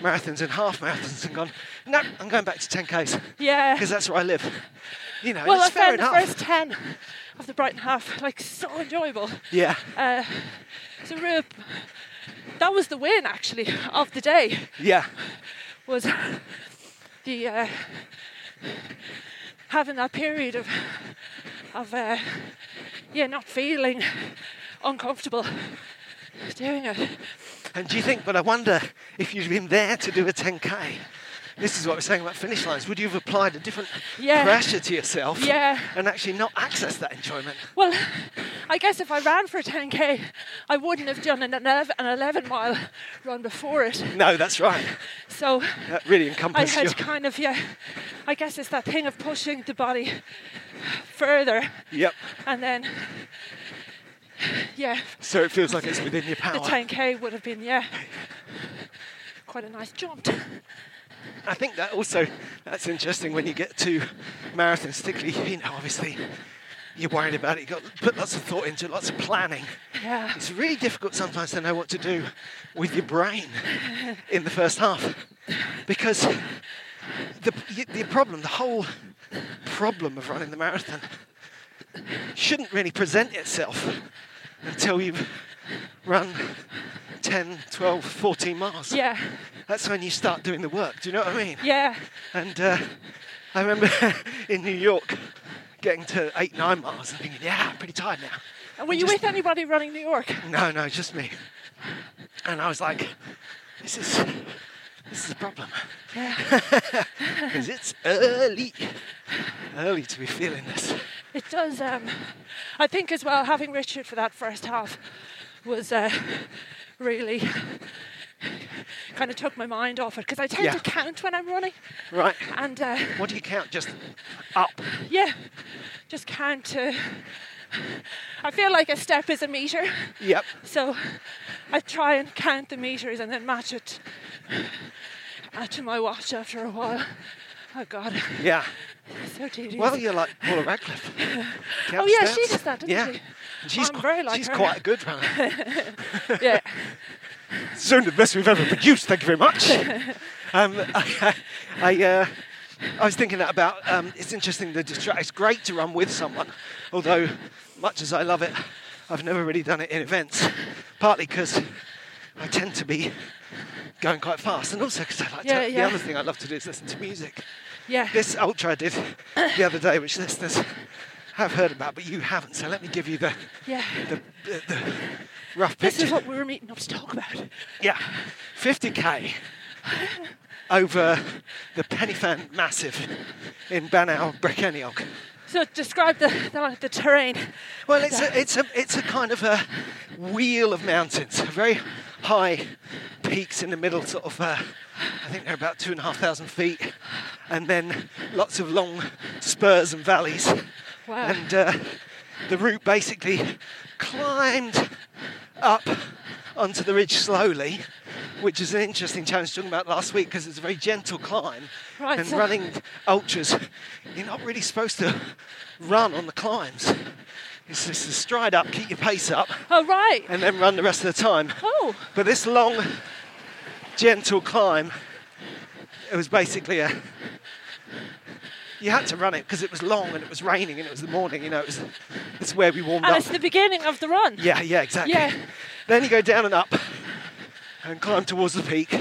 Speaker 2: marathons and half marathons and gone, "No, I'm going back to 10k's
Speaker 1: Yeah.
Speaker 2: because that's where I live." You know,
Speaker 1: Well, I
Speaker 2: it's fair
Speaker 1: found the
Speaker 2: enough.
Speaker 1: first 10 of the Brighton half like so enjoyable.
Speaker 2: Yeah,
Speaker 1: Uh, it's a real. That was the win actually of the day.
Speaker 2: yeah,
Speaker 1: was the uh, having that period of of uh, yeah not feeling uncomfortable doing it.
Speaker 2: And do you think? But I wonder if you'd been there to do a 10k. This is what we're saying about finish lines. Would you have applied a different
Speaker 1: Yeah.
Speaker 2: pressure to yourself?
Speaker 1: Yeah.
Speaker 2: And actually not access that enjoyment?
Speaker 1: Well, I guess if I ran for a 10k, I wouldn't have done an 11, an 11 mile run before it.
Speaker 2: No, that's right.
Speaker 1: So
Speaker 2: That really encompasses.
Speaker 1: I
Speaker 2: had
Speaker 1: kind of yeah. I guess it's that thing of pushing the body further
Speaker 2: Yep.
Speaker 1: and then yeah
Speaker 2: So it feels like it's within your power.
Speaker 1: The 10k would have been, yeah, quite a nice jump.
Speaker 2: I think that also that's interesting when you get to marathons, particularly, you know, obviously you're worried about it, you've got to put lots of thought into it, lots of planning.
Speaker 1: Yeah.
Speaker 2: It's really difficult sometimes to know what to do with your brain in the first half. Because the, the problem, the whole problem of running the marathon shouldn't really present itself until you've run 10, 12, 14 miles.
Speaker 1: Yeah,
Speaker 2: That's when you start doing the work. Do you know what I mean?
Speaker 1: yeah,
Speaker 2: And uh, I remember in New York getting to eight, nine miles and thinking, yeah, I'm pretty tired now.
Speaker 1: And were you
Speaker 2: Just-
Speaker 1: with anybody running New York?
Speaker 2: No, no, just me. And I was like, this is this is a problem. Yeah. Because it's early. Early to be feeling this.
Speaker 1: It does. Um, I think as well, having Richard for that first half was uh, really kind of took my mind off it because I tend
Speaker 2: Yeah.
Speaker 1: to count when I'm running,
Speaker 2: Right.
Speaker 1: and uh,
Speaker 2: What do you count? Just up.
Speaker 1: yeah, just count to. I feel like a step is a meter,
Speaker 2: Yep.
Speaker 1: so I try and count the meters and then match it uh, to my watch after a while. Oh God,
Speaker 2: Yeah.
Speaker 1: so tedious.
Speaker 2: Well, you're like Paula Radcliffe.
Speaker 1: Oh, yeah, she does that, doesn't
Speaker 2: yeah.
Speaker 1: she?
Speaker 2: She's,
Speaker 1: I'm very like
Speaker 2: she's
Speaker 1: her.
Speaker 2: quite a good runner.
Speaker 1: yeah,
Speaker 2: Certainly the best we've ever produced. Thank you very much. um, I, I, uh, I was thinking that about. Um, it's interesting. The distra- It's great to run with someone, although much as I love it, I've never really done it in events. Partly because I tend to be going quite fast, and also because I like
Speaker 1: Yeah,
Speaker 2: to.
Speaker 1: yeah.
Speaker 2: The other thing I love to do is listen to music.
Speaker 1: yeah.
Speaker 2: This ultra I did the other day, which listeners have heard about, but you haven't. So let me give you the
Speaker 1: Yeah.
Speaker 2: the, the, the rough
Speaker 1: This
Speaker 2: picture.
Speaker 1: is what we were meeting up to talk about.
Speaker 2: Yeah, 50k over the Pen y Fan Massive in Bannau Brycheiniog.
Speaker 1: So describe the, the, the terrain.
Speaker 2: Well, it's a, it's a it's a kind of a wheel of mountains, very high peaks in the middle, sort of. Uh, I think they're about two and a half thousand feet, and then lots of long spurs and valleys.
Speaker 1: Wow.
Speaker 2: And uh, the route basically climbed up onto the ridge slowly, which is an interesting challenge talking about last week because it's a very gentle climb.
Speaker 1: Right,
Speaker 2: and running ultras, you're not really supposed to run on the climbs. It's just to stride up, keep your pace up,
Speaker 1: Oh right.
Speaker 2: and then run the rest of the time.
Speaker 1: Oh.
Speaker 2: But this long, gentle climb, it was basically a. You had to run it because it was long and it was raining and it was the morning. You know, it was. It's where we warmed
Speaker 1: And
Speaker 2: up.
Speaker 1: it's the beginning of the run.
Speaker 2: Yeah, yeah, exactly.
Speaker 1: Yeah.
Speaker 2: Then you go down and up, and climb towards the peak.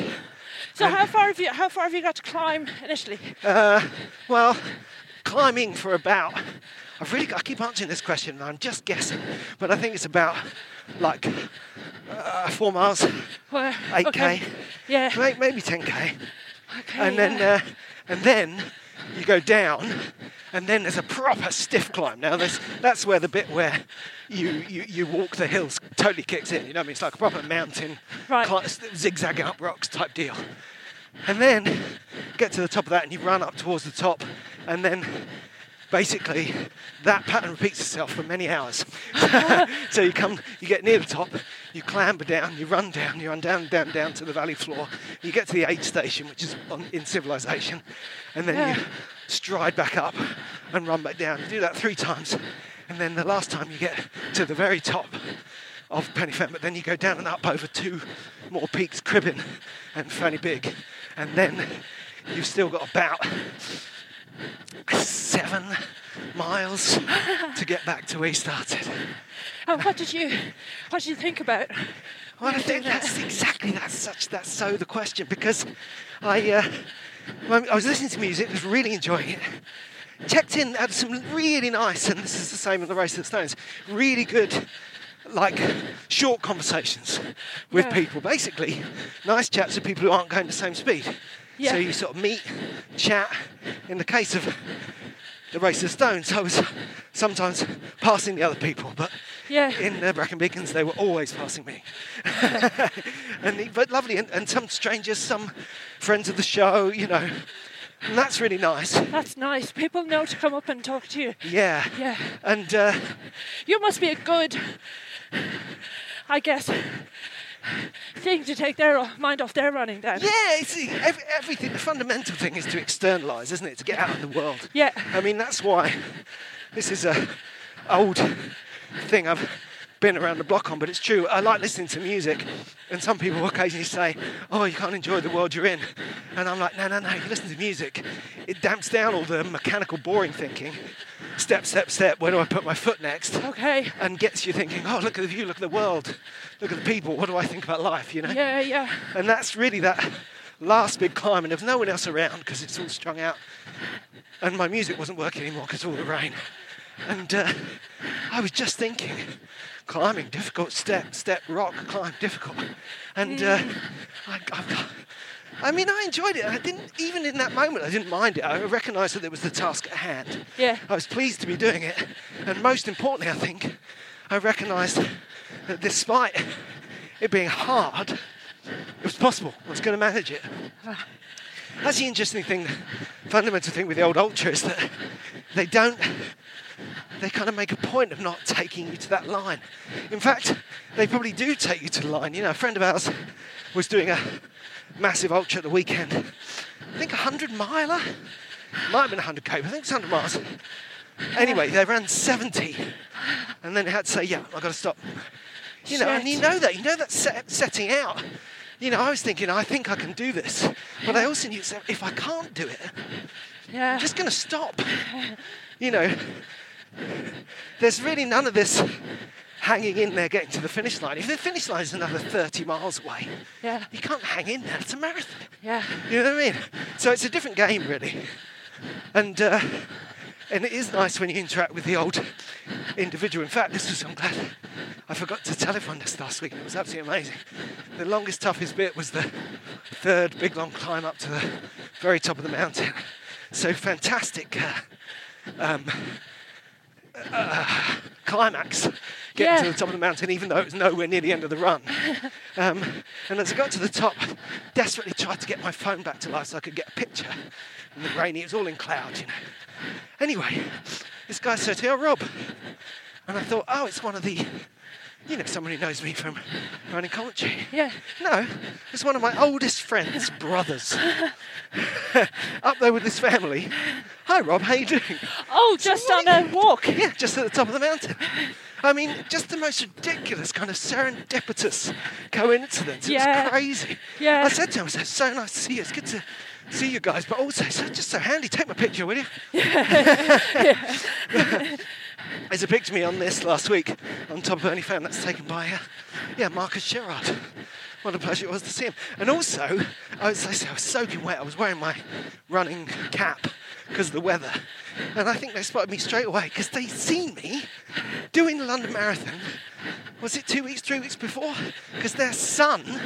Speaker 1: So how far have you how far have you got to climb initially?
Speaker 2: Uh, well, climbing for about I've really got, I keep answering this question and I'm just guessing, but I think it's about like uh, four miles,
Speaker 1: Where?
Speaker 2: 8k,
Speaker 1: Okay. Yeah.
Speaker 2: maybe 10k,
Speaker 1: Okay,
Speaker 2: and then uh, and then you go down, and then there's a proper stiff climb. Now that's where the bit where you, you, you walk the hills totally kicks in. You know what I mean? It's like a proper mountain,
Speaker 1: Right.
Speaker 2: zigzagging up rocks type deal. And then get to the top of that, and you run up towards the top, and then basically that pattern repeats itself for many hours. so you come, you get near the top, you clamber down, you run down, you run down, down, down to the valley floor. You get to the aid station, which is on, in civilization, and then
Speaker 1: Yeah.
Speaker 2: you stride back up and run back down. You do that three times, and then the last time you get to the very top of Pen y Fan, but then you go down and up over two more peaks, Cribyn and Fan y Big, and then you've still got about seven miles to get back to where you started.
Speaker 1: And what did you, what did you think about?
Speaker 2: Well, I think that's exactly that's such that's so the question because I uh, I was listening to music, was really enjoying it. Checked in, had some really nice, and this is the same in the Race of the Stones, really good, like short conversations with
Speaker 1: Yeah.
Speaker 2: people. Basically, nice chats with people who aren't going the same speed.
Speaker 1: Yeah.
Speaker 2: So you sort of meet, chat. In the case of the Race of Stones, I was sometimes passing the other people, but
Speaker 1: Yeah.
Speaker 2: in the Brecon Beacons, they were always passing me. and the- but lovely, and, and some strangers, some friends of the show, you know, and that's really nice.
Speaker 1: That's nice. People know to come up and talk to you.
Speaker 2: Yeah.
Speaker 1: Yeah.
Speaker 2: And uh,
Speaker 1: You must be a good, I guess, thing to take their mind off their running then.
Speaker 2: yeah, it's every, everything. The fundamental thing is to externalise, isn't it? To get out in the world.
Speaker 1: Yeah.
Speaker 2: I mean, that's why this is a old thing I've been around the block on, but it's true. I like listening to music, and some people occasionally say, "Oh, you can't enjoy the world you're in," and I'm like, "No, no, no. You listen to music, it damps down all the mechanical, boring thinking. Step, step, step. Where do I put my foot next?"
Speaker 1: Okay.
Speaker 2: And gets you thinking, "Oh, look at the view, look at the world, look at the people. What do I think about life?" You know.
Speaker 1: Yeah, yeah.
Speaker 2: And that's really that last big climb, and there's no one else around because it's all strung out. And my music wasn't working anymore because of all the rain. And uh, I was just thinking, climbing, difficult, step, step, rock, climb, difficult. And uh, I, I, I mean, I enjoyed it. I didn't, even in that moment, I didn't mind it. I recognised that there was the task at hand.
Speaker 1: Yeah.
Speaker 2: I was pleased to be doing it. And most importantly, I think, I recognised that despite it being hard, it was possible. I was going to manage it. That's the interesting thing, fundamental thing with the old ultra is that they don't, they kind of make a point of not taking you to that line. In fact, they probably do take you to the line. You know, a friend of ours was doing a massive ultra at the weekend. I think a 100 miler. Might have been 100k, but I think it's 100 miles. Anyway, they ran 70 and then they had to say, yeah, I've got to stop. You know, and you know that. You know that set, setting out. You know, I was thinking, I think I can do this. But I also knew if I can't do it,
Speaker 1: Yeah.
Speaker 2: I'm just going to stop. You know, there's really none of this hanging in there getting to the finish line. If the finish line is another 30 miles away,
Speaker 1: Yeah.
Speaker 2: you can't hang in there. It's a marathon.
Speaker 1: Yeah.
Speaker 2: You know what I mean? So it's a different game, really. And uh, and it is nice when you interact with the old individual. In fact, this was I'm glad I forgot to telephone this last week. It was absolutely amazing. The longest, toughest bit was the third big long climb up to the very top of the mountain. So fantastic. Uh, um, uh, climax getting to the top of the mountain, even though it was nowhere near the end of the run. Um, and as I got to the top, I desperately tried to get my phone back to life so I could get a picture in the rainy. It was all in clouds, you know. Anyway, this guy said, "Hey, Rob," and I thought, "Oh, it's one of the." You know, someone who knows me from running commentary.
Speaker 1: Yeah.
Speaker 2: No, it's one of my oldest friends' brothers. Up there with his family. Hi, Rob. How you doing?
Speaker 1: Oh, just on a walk.
Speaker 2: Yeah, just at the top of the mountain. I mean, just the most ridiculous kind of serendipitous coincidence. It
Speaker 1: Yeah.
Speaker 2: was crazy.
Speaker 1: Yeah.
Speaker 2: I said to him, I said, it's so nice to see you. It's good to see you guys, but also it's just so handy. Take my picture, will you? There's a picture of me on this last week on top of Fan that's taken by, uh, yeah, Marcus Gerard. What a pleasure it was to see him. And also, I was- I was soaking wet. I was wearing my running cap because of the weather. And I think they spotted me straight away because they'd seen me doing the London Marathon. Was it two weeks, three weeks before? Because their son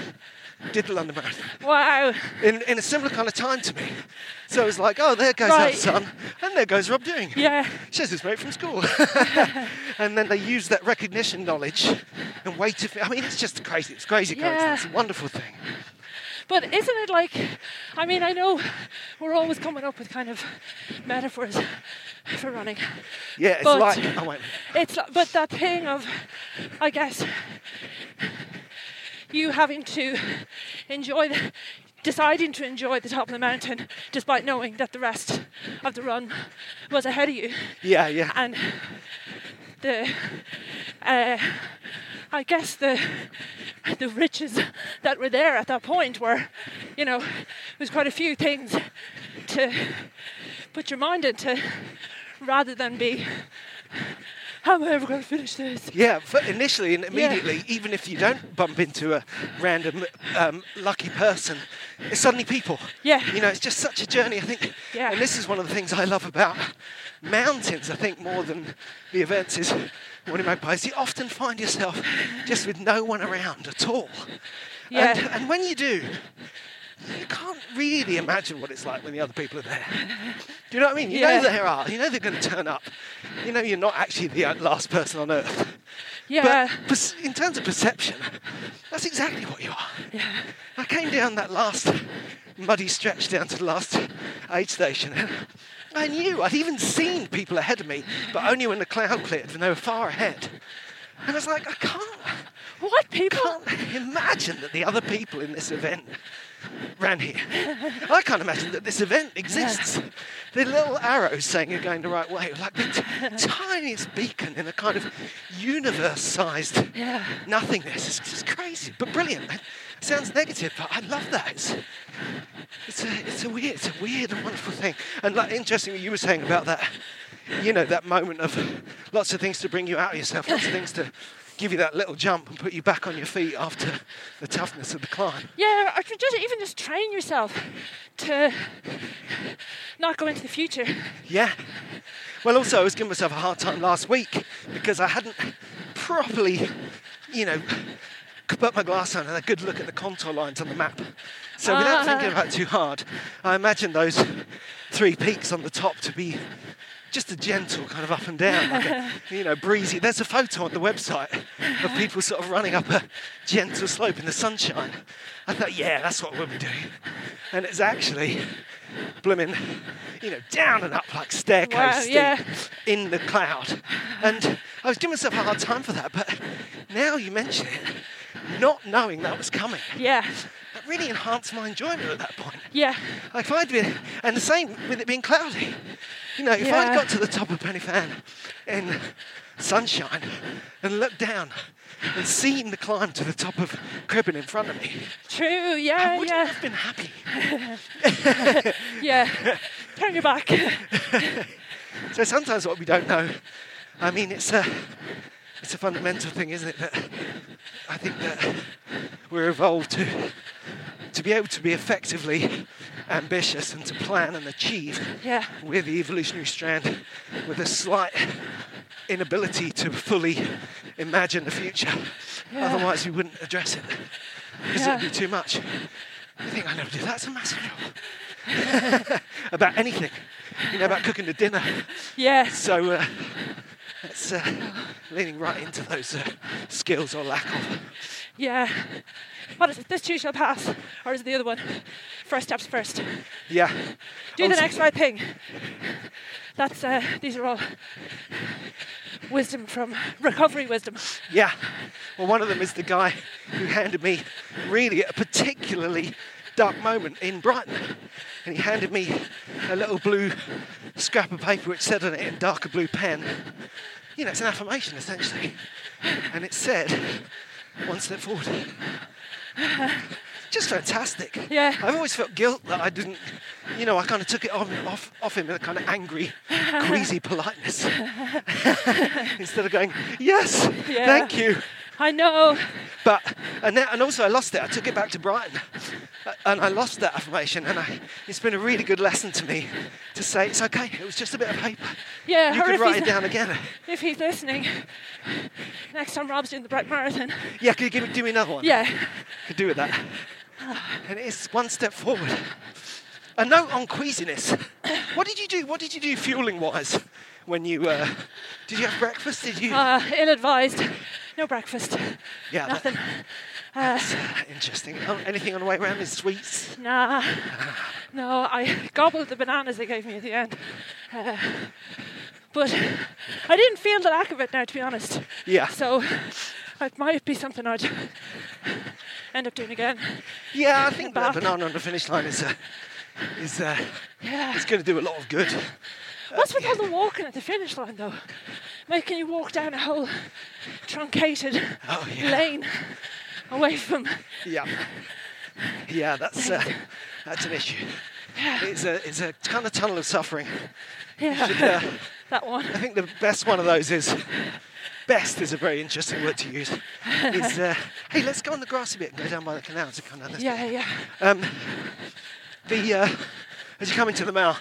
Speaker 2: did the London Marathon
Speaker 1: Wow.
Speaker 2: in, in a similar kind of time to me. So it was like, oh, there goes
Speaker 1: Right.
Speaker 2: our son, and there goes Rob Deering.
Speaker 1: Yeah.
Speaker 2: She's his mate from school. and then they use that recognition knowledge and wait to. I mean, it's just crazy. It's crazy.
Speaker 1: Yeah.
Speaker 2: It's a wonderful thing.
Speaker 1: But isn't it like, I mean, I know we're always coming up with kind of metaphors for running.
Speaker 2: Yeah, it's
Speaker 1: But-
Speaker 2: like. Oh.
Speaker 1: It's li- but that thing of, I guess, you having to enjoy the, deciding to enjoy the top of the mountain despite knowing that the rest of the run was ahead of you,
Speaker 2: Yeah, yeah.
Speaker 1: and the, uh, I guess the the riches that were there at that point were, you know, was quite a few things to put your mind into, rather than be, how am I ever going to finish this?
Speaker 2: Yeah, but initially and immediately, even if you don't bump into a random um, lucky person, it's suddenly people.
Speaker 1: Yeah.
Speaker 2: You know, it's just such a journey, I think.
Speaker 1: Yeah.
Speaker 2: And this is one of the things I love about mountains, I think, more than the events is you magpies, you often find yourself just with no one around at all.
Speaker 1: Yeah.
Speaker 2: And, and when you do, you can't really imagine what it's like when the other people are there. Do you know what I mean? You
Speaker 1: Yeah.
Speaker 2: know they are. You know they're going to turn up. You know you're not actually the last person on earth.
Speaker 1: Yeah.
Speaker 2: But in terms of perception, that's exactly what you are. Yeah. I came down that last muddy stretch down to the last aid station. and I knew, I'd even seen people ahead of me, but only when the cloud cleared and they were far ahead. And I was like, I can't,
Speaker 1: what people?
Speaker 2: can't imagine that the other people in this event ran here. I can't imagine that this event exists. The little arrows saying you're going the right way, like the t- tiniest beacon in a kind of universe-sized
Speaker 1: Yeah.
Speaker 2: nothingness. It's just crazy, but brilliant. It sounds negative, but I love that. It's, it's a, it's a weird, it's a weird and wonderful thing. And like, interesting what you were saying about that, you know, that moment of lots of things to bring you out of yourself, lots of things to give you that little jump and put you back on your feet after the toughness of the climb.
Speaker 1: Yeah, to just even just train yourself to not go into the future.
Speaker 2: Yeah. Well, also, I was giving myself a hard time last week because I hadn't properly, you know, put my glass on and a good look at the contour lines on the map. So without ah. thinking about it too hard, I imagined those three peaks on the top to be just a gentle kind of up and down, like a, you know, breezy. There's a photo on the website of people sort of running up a gentle slope in the sunshine. I thought, yeah, that's what we'll be doing. And it's actually blooming, you know, down and up like staircase
Speaker 1: Wow, yeah.
Speaker 2: in the cloud. And I was giving myself a hard time for that, but now you mention it, not knowing that was coming,
Speaker 1: Yeah,
Speaker 2: that really enhanced my enjoyment at that point.
Speaker 1: yeah,
Speaker 2: Like if I'd been, and the same with it being cloudy. You know, if
Speaker 1: Yeah.
Speaker 2: I'd got to the top of Pen y Fan in sunshine and looked down and seen the climb to the top of Cribyn in front of me,
Speaker 1: true.
Speaker 2: yeah, I
Speaker 1: Yeah,
Speaker 2: wouldn't
Speaker 1: yeah,
Speaker 2: have been happy.
Speaker 1: yeah. Turn your back.
Speaker 2: So sometimes what we don't know, I mean, it's a, it's a fundamental thing, isn't it? That I think that we're evolved to, to be able to be effectively ambitious and to plan and achieve.
Speaker 1: Yeah.
Speaker 2: We're the evolutionary strand with a slight inability to fully imagine the future.
Speaker 1: Yeah.
Speaker 2: Otherwise, we wouldn't address it because
Speaker 1: Yeah.
Speaker 2: it'd be too much. I think I never do. That's a massive job. about anything. You know, about cooking the dinner.
Speaker 1: Yeah,
Speaker 2: So uh, that's uh, leaning right into those uh, skills or lack of.
Speaker 1: yeah. What is it? This too shall pass, or is it the other one? First steps first.
Speaker 2: Yeah.
Speaker 1: Do the next right thing. That's uh, these are all wisdom from recovery wisdom.
Speaker 2: Yeah. Well, one of them is the guy who handed me really a particularly dark moment in Brighton. And he handed me a little blue scrap of paper which said on it in darker blue pen, you know, it's an affirmation essentially. And it said, one step forward. Just fantastic.
Speaker 1: Yeah.
Speaker 2: I've always felt guilt that I didn't, you know, I kind of took it off, off, off him in a kind of angry, queasy politeness. Instead of going, yes,
Speaker 1: Yeah.
Speaker 2: thank you.
Speaker 1: I know.
Speaker 2: But, and, then, and also I lost it. I took it back to Brighton and I lost that affirmation. And I, it's been a really good lesson to me to say, it's okay, it was just a bit of paper.
Speaker 1: Yeah,
Speaker 2: You could write it down again.
Speaker 1: If he's listening, next time Rob's doing the Brett Marathon,
Speaker 2: Yeah, could you give me, do me another one?
Speaker 1: yeah,
Speaker 2: could do with that. And it's one step forward. A note on queasiness. What did you do? What did you do fueling wise when you uh, did you have breakfast? Did you?
Speaker 1: uh, ill-advised, no breakfast,
Speaker 2: yeah,
Speaker 1: nothing.
Speaker 2: That's, uh, interesting. Anything on the way around is sweets.
Speaker 1: Nah, no, I gobbled the bananas they gave me at the end. Uh, but I didn't feel the lack of it now, to be honest.
Speaker 2: Yeah.
Speaker 1: So it might be something I'd end up doing again.
Speaker 2: Yeah, I think that
Speaker 1: Bath.
Speaker 2: banana on the finish line is uh, is uh,
Speaker 1: Yeah.
Speaker 2: it's going to do a lot of good.
Speaker 1: What's with all the walking at the finish line, though? Making you walk down a whole truncated
Speaker 2: Oh, yeah.
Speaker 1: lane away from.
Speaker 2: Yeah. Yeah, that's uh, that's an issue. It's a it's a kind of tunnel of suffering.
Speaker 1: Yeah,
Speaker 2: Should, uh,
Speaker 1: that one.
Speaker 2: I think the best one of those is best is a very interesting word to use. Is uh, hey, let's go on the grassy bit and go down by the canal to come down this.
Speaker 1: Yeah, yeah.
Speaker 2: Um, the uh, as you come into the Mall,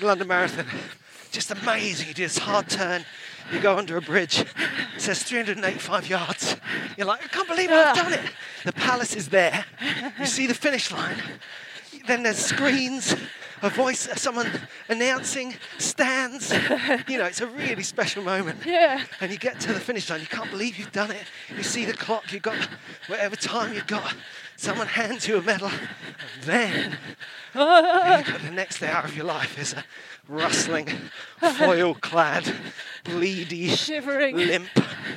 Speaker 2: the London Marathon, just amazing. You do this hard turn. You go under a bridge. It says 385 yards. You're like, I can't believe I've done it. The palace is there. You see the finish line. Then there's screens, a voice, uh, someone announcing, stands. You know, it's a really special moment.
Speaker 1: Yeah.
Speaker 2: And you get to the finish line, you can't believe you've done it. You see the clock, you've got whatever time you've got. Someone hands you a medal, and then the next hour of your life is a rustling, foil-clad, bleedy,
Speaker 1: Shivering.
Speaker 2: limp,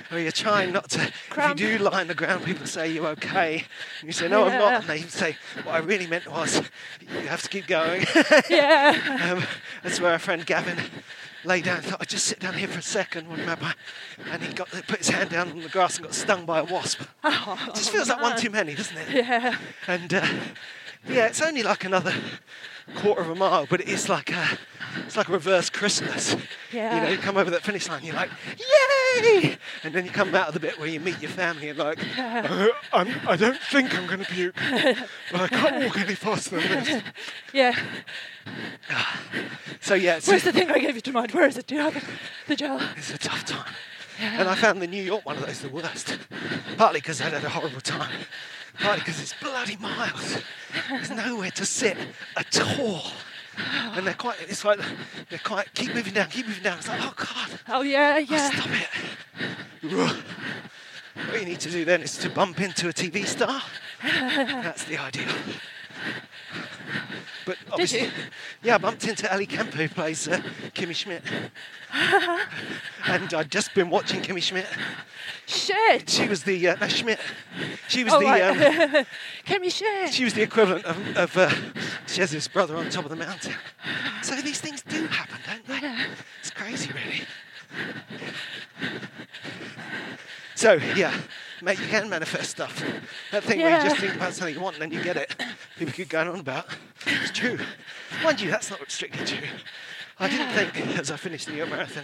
Speaker 2: where you're trying not to.
Speaker 1: Cramp.
Speaker 2: If you do lie on the ground, people say you're okay. And you say, no, I'm not. And they say, what I really meant was, you have to keep going.
Speaker 1: Yeah.
Speaker 2: Um, that's where our friend Gavin lay down and thought, I'd just sit down here for a second. I? And he got put his hand down on the grass and got stung by a wasp. it just feels like one too many, doesn't it?
Speaker 1: Yeah.
Speaker 2: And uh, yeah, it's only like another quarter of a mile, but it's like a, it's like a reverse Christmas. You know, you come over that finish line, you're like, yay! And then you come out of the bit where you meet your family and like, "Uh, I'm, I don't think I'm going to puke, but I can't walk any faster than this.
Speaker 1: Yeah.
Speaker 2: So yeah, it's,
Speaker 1: Where's the thing I gave you to mind? Where is it? Do you have it? The gel?
Speaker 2: it's a tough time. Yeah. And I found the New York one of those the worst. Partly because I'd had a horrible time. Partly because it's bloody miles. There's nowhere to sit at all. And they're quite, it's like, they're quite, keep moving down, keep moving down. It's like, oh God,
Speaker 1: Oh, yeah,
Speaker 2: oh,
Speaker 1: yeah.
Speaker 2: stop it. What you need to do then is to bump into a TV star. That's the ideal. But obviously,
Speaker 1: you?
Speaker 2: yeah, I bumped into Ellie Kemper who plays uh, Kimmy Schmidt. and I'd just been watching Kimmy Schmidt.
Speaker 1: Shit.
Speaker 2: She was the uh, no, Schmidt. She was
Speaker 1: Oh,
Speaker 2: the
Speaker 1: right.
Speaker 2: um,
Speaker 1: me shit.
Speaker 2: she was the equivalent of, of uh, she has this brother on top of the mountain. So these things do happen, don't they? It's crazy, really. So yeah, mate, you can manifest stuff. That thing where you just think about something you want and then you get it. People keep going on about. It's true. Mind you, that's not strictly true. I didn't think as I finished the New York Marathon,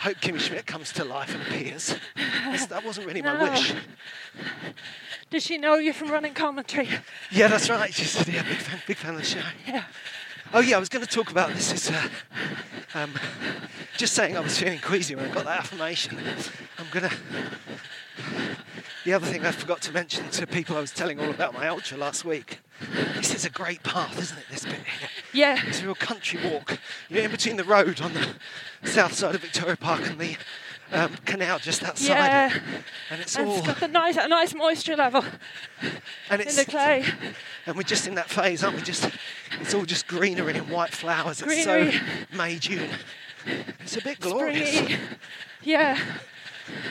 Speaker 2: hope Kimmy Schmidt comes to life and appears. That's- That wasn't really my wish.
Speaker 1: Did she know you from running commentary?
Speaker 2: Yeah, that's right. She said, yeah, big fan, big fan of the show.
Speaker 1: Yeah.
Speaker 2: Oh yeah, I was going to talk about this. Is uh, um, just saying I was feeling queasy when I got that affirmation. I'm gonna. The other thing I forgot to mention to people I was telling all about my ultra last week. This is a great path, isn't it? This bit here.
Speaker 1: Yeah.
Speaker 2: It's a real country walk. You're in between the road on the south side of Victoria Park and the um, canal just outside
Speaker 1: Yeah.
Speaker 2: it. And it's
Speaker 1: And
Speaker 2: all
Speaker 1: it's got the nice, a nice moisture level
Speaker 2: and it's in
Speaker 1: the clay.
Speaker 2: and we're just in that phase, aren't we? Just it's all just greenery and white flowers. It's so May June. It's a bit glorious.
Speaker 1: Springy. Yeah.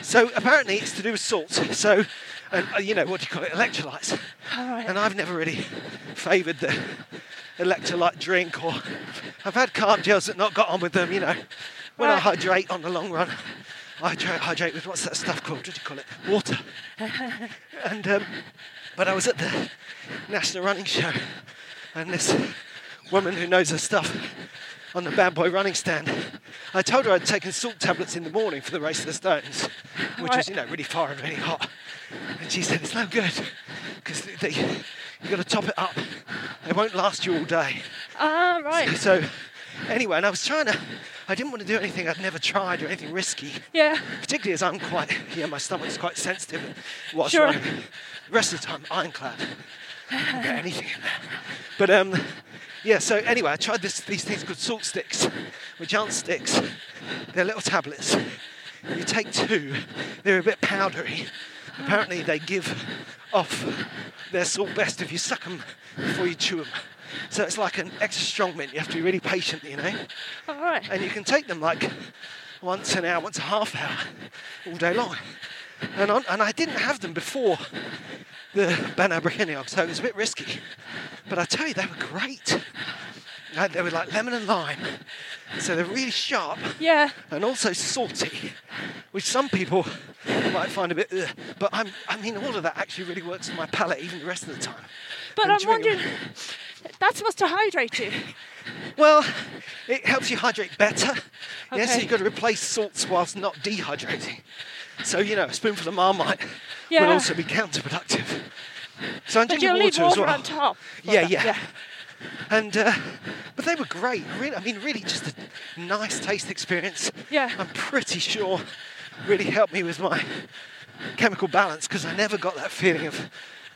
Speaker 2: So apparently it's to do with salt. So, and, uh, you know what do you call it? Electrolytes.
Speaker 1: All right.
Speaker 2: And I've never really favoured the electrolyte drink, or I've had carb gels that not got on with them. You know, when I hydrate on the long run, I hydrate, hydrate with what's that stuff called? What do you call it? Water. and um, But I was at the National Running Show, and this woman who knows her stuff on the bad boy running stand, I told her I'd taken salt tablets in the morning for the race of the stones, which was, you know, really far and really hot. And she said, it's no good, because they, you've got to top it up. They won't last you all day.
Speaker 1: Ah, right.
Speaker 2: So, anyway, and I was trying to, I didn't want to do anything I'd never tried or anything risky,
Speaker 1: Yeah.
Speaker 2: particularly as I'm quite, yeah, my stomach's quite sensitive whilst
Speaker 1: Sure.
Speaker 2: running. The rest of the time, ironclad. Don't get anything in there. But, um, yeah, so anyway, I tried this, these things called salt sticks, which aren't sticks. They're little tablets. You take two, they're a bit powdery. Apparently, they give off their salt best if you suck them before you chew them. So it's like an extra strong mint. You have to be really patient, you know.
Speaker 1: All right.
Speaker 2: And you can take them like once an hour, once a half hour, all day long. And, on, and I didn't have them before the Bannau Brycheiniog, so it was a bit risky. But I tell you, they were great. Uh, They were like lemon and lime, so they're really sharp
Speaker 1: Yeah.
Speaker 2: and also salty, which some people might find a bit. Ugh. But I'm, I mean, all of that actually really works on my palate, even the rest of the time.
Speaker 1: But
Speaker 2: And
Speaker 1: I'm
Speaker 2: during-
Speaker 1: wondering, that's supposed to hydrate you.
Speaker 2: Well, it helps you hydrate better. Yes, so you've got to replace salts whilst not dehydrating. So, you know, a spoonful of Marmite
Speaker 1: Yeah.
Speaker 2: will also be counterproductive. So I'm drinking water as well.
Speaker 1: on top. for
Speaker 2: Yeah, yeah. And uh, but they were great. Really, I mean, really, just a nice taste experience.
Speaker 1: Yeah.
Speaker 2: I'm pretty sure really helped me with my chemical balance because I never got that feeling of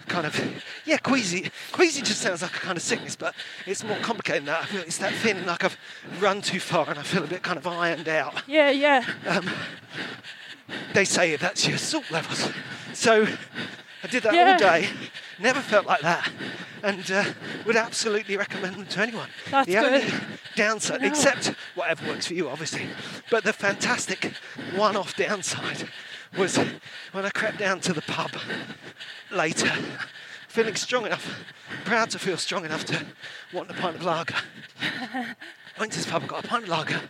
Speaker 2: kind of yeah queasy. Queasy just sounds like a kind of sickness, but it's more complicated than that. I feel it's that feeling like I've run too far and I feel a bit kind of ironed out.
Speaker 1: Yeah, yeah.
Speaker 2: um, They say that's your salt levels. So I did that
Speaker 1: Yeah.
Speaker 2: all day. Never felt like that, and uh, would absolutely recommend them to anyone.
Speaker 1: That's
Speaker 2: the only downside,
Speaker 1: No.
Speaker 2: except whatever works for you, obviously, but the fantastic one-off downside was when I crept down to the pub later, feeling strong enough, proud to feel strong enough to want a pint of lager. Went to this pub got a pint of lager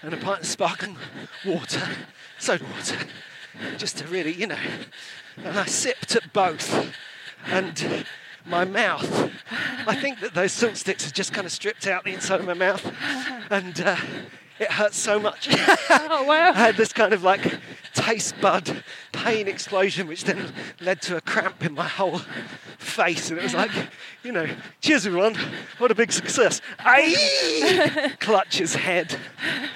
Speaker 2: and a pint of sparkling water, soda water, just to really, you know. And I sipped at both, and my mouth. I think that those salt sticks have just kind of stripped out the inside of my mouth, and uh, it hurt so much.
Speaker 1: Oh, wow.
Speaker 2: I had this kind of like taste bud pain explosion, which then led to a cramp in my whole face. And it was like, you know, cheers everyone, what a big success. Aye! Clutch his head.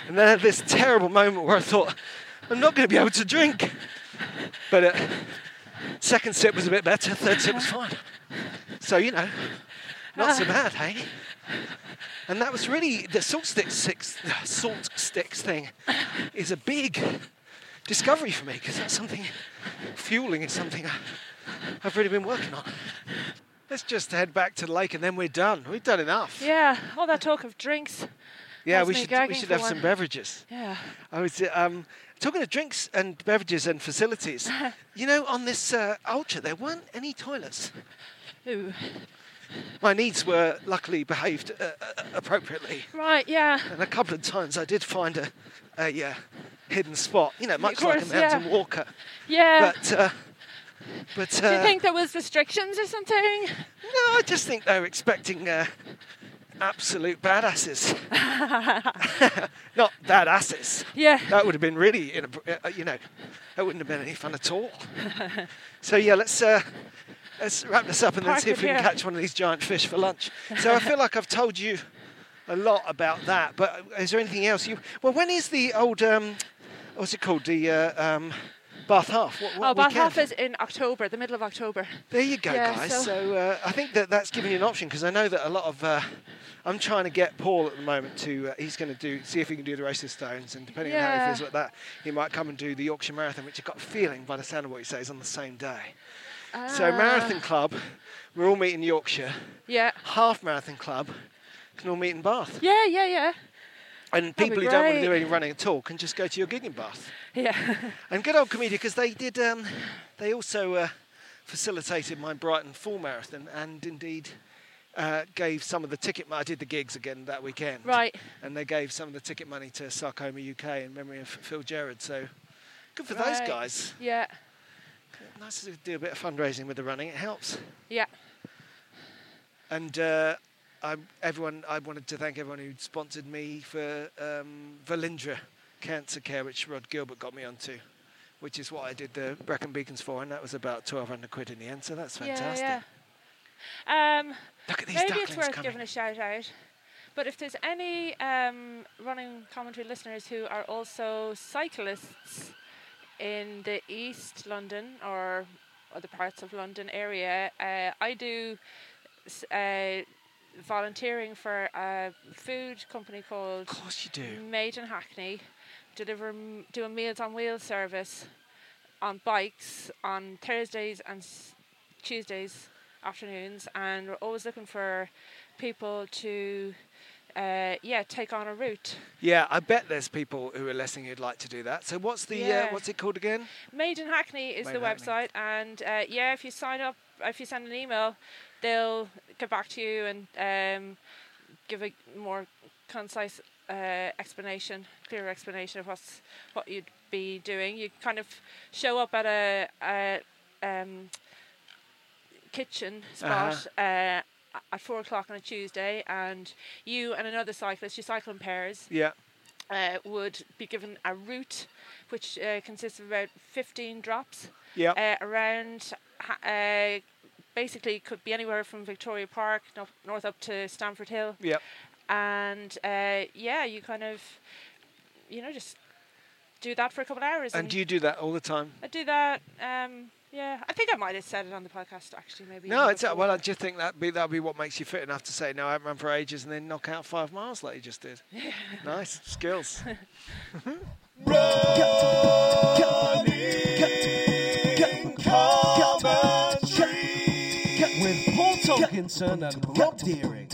Speaker 2: And then I had this terrible moment where I thought, I'm not going to be able to drink. But uh, second sip was a bit better, third sip was fine. So, you know, not so bad, hey? And that was really the salt sticks, six, salt sticks thing is a big discovery for me because that's something fueling is something I, I've really been working on. Let's just head back to the lake and then we're done. We've done enough.
Speaker 1: Yeah, all that talk of drinks.
Speaker 2: Yeah,
Speaker 1: Has
Speaker 2: we should we should have
Speaker 1: one.
Speaker 2: some beverages.
Speaker 1: Yeah.
Speaker 2: I was um, talking of drinks and beverages and facilities. you know, on this uh, ultra, there weren't any toilets.
Speaker 1: Ooh.
Speaker 2: My needs were luckily behaved uh, uh, appropriately.
Speaker 1: Right, yeah.
Speaker 2: And a couple of times I did find a, a uh, hidden spot, you know, much
Speaker 1: course,
Speaker 2: like a mountain
Speaker 1: yeah.
Speaker 2: walker.
Speaker 1: Yeah.
Speaker 2: But, uh, but
Speaker 1: Do you
Speaker 2: uh,
Speaker 1: think there was restrictions or something?
Speaker 2: no, I just think they were expecting uh, absolute badasses. Not badasses.
Speaker 1: Yeah.
Speaker 2: That would have been really, in a, uh, you know, that wouldn't have been any fun at all. so yeah, let's uh, let's wrap this up and then see if we can
Speaker 1: here.
Speaker 2: catch one of these giant fish for lunch. So I feel like I've told you a lot about that, but is there anything else you? Well, when is the old um, what's it called? The uh, um, Bath Half. What, what
Speaker 1: oh, Bath? Half is in October, the middle of October.
Speaker 2: There you go,
Speaker 1: Yeah,
Speaker 2: guys.
Speaker 1: so-
Speaker 2: So, uh, I think that that's giving you an option because I know that a lot of. Uh, I'm trying to get Paul at the moment to. Uh, he's going to do see if he can do the race of stones, and depending on how he feels about that, he might come and do the Yorkshire Marathon, which I've got a feeling by the sound of what he says on the same day. So
Speaker 1: Ah.
Speaker 2: Marathon Club, we're all meeting in Yorkshire.
Speaker 1: Yeah.
Speaker 2: Half Marathon Club can all meet in Bath,
Speaker 1: Yeah, yeah, yeah.
Speaker 2: and people who don't want to do any running at all can just go to your gig in Bath.
Speaker 1: Yeah.
Speaker 2: And good old Comedia, because they did, um, they also uh, facilitated my Brighton full marathon and indeed uh, gave some of the ticket money. I did the gigs again that weekend.
Speaker 1: Right.
Speaker 2: And they gave some of the ticket money to Sarcoma UK in memory of Phil Gerard. So good for those guys.
Speaker 1: Yeah.
Speaker 2: nice to do a bit of fundraising with the running. It helps.
Speaker 1: Yeah.
Speaker 2: And uh, I, everyone, I wanted to thank everyone who sponsored me for um, Velindre Cancer Care, which Rod Gilbert got me onto, which is what I did the Brecon Beacons for, and that was about 1,200 quid in the end, so that's fantastic.
Speaker 1: Yeah, yeah. Um,
Speaker 2: Look at these
Speaker 1: maybe it's worth
Speaker 2: coming.
Speaker 1: giving a shout out. But if there's any um, running commentary listeners who are also cyclists in the East London or other parts of London area, uh, I do uh, volunteering for a food company called
Speaker 2: Of course you do.
Speaker 1: Made in Hackney, deliver do a Meals on Wheels service on bikes on Thursdays and s- Tuesdays afternoons, and we're always looking for people to, uh, yeah, take on a route.
Speaker 2: Yeah, I bet there's people who are listening who'd like to do that. So what's the uh, what's it called again?
Speaker 1: Made in Hackney is
Speaker 2: Made
Speaker 1: the
Speaker 2: Hackney.
Speaker 1: website, and uh, yeah, if you sign up, if you send an email, they'll get back to you and um, give a more concise uh, explanation, clearer explanation of what's what you'd be doing. You kind of show up at a, a um, kitchen spot. uh at four o'clock on a Tuesday, and you and another cyclist, you cycle in pairs,
Speaker 2: Yeah.
Speaker 1: uh, would be given a route which uh, consists of about 15 drops
Speaker 2: Yeah.
Speaker 1: uh, around, ha- uh, basically could be anywhere from Victoria Park no- north up to Stamford Hill.
Speaker 2: yeah.
Speaker 1: And uh, yeah, you kind of, you know, just do that for a couple of hours.
Speaker 2: And do you do that all the time?
Speaker 1: I do that. Um, yeah, I think I might have said it on the podcast actually. Maybe.
Speaker 2: No, it's uh,
Speaker 1: before.
Speaker 2: well. I just think that be that be what makes you fit enough to say no. I haven't run for ages, and then knock out five miles like you just did. nice skills.
Speaker 3: With Paul Tonkinson and Rob Deering.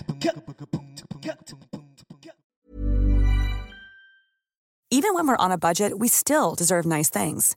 Speaker 5: Even when we're on a budget, we still deserve nice things.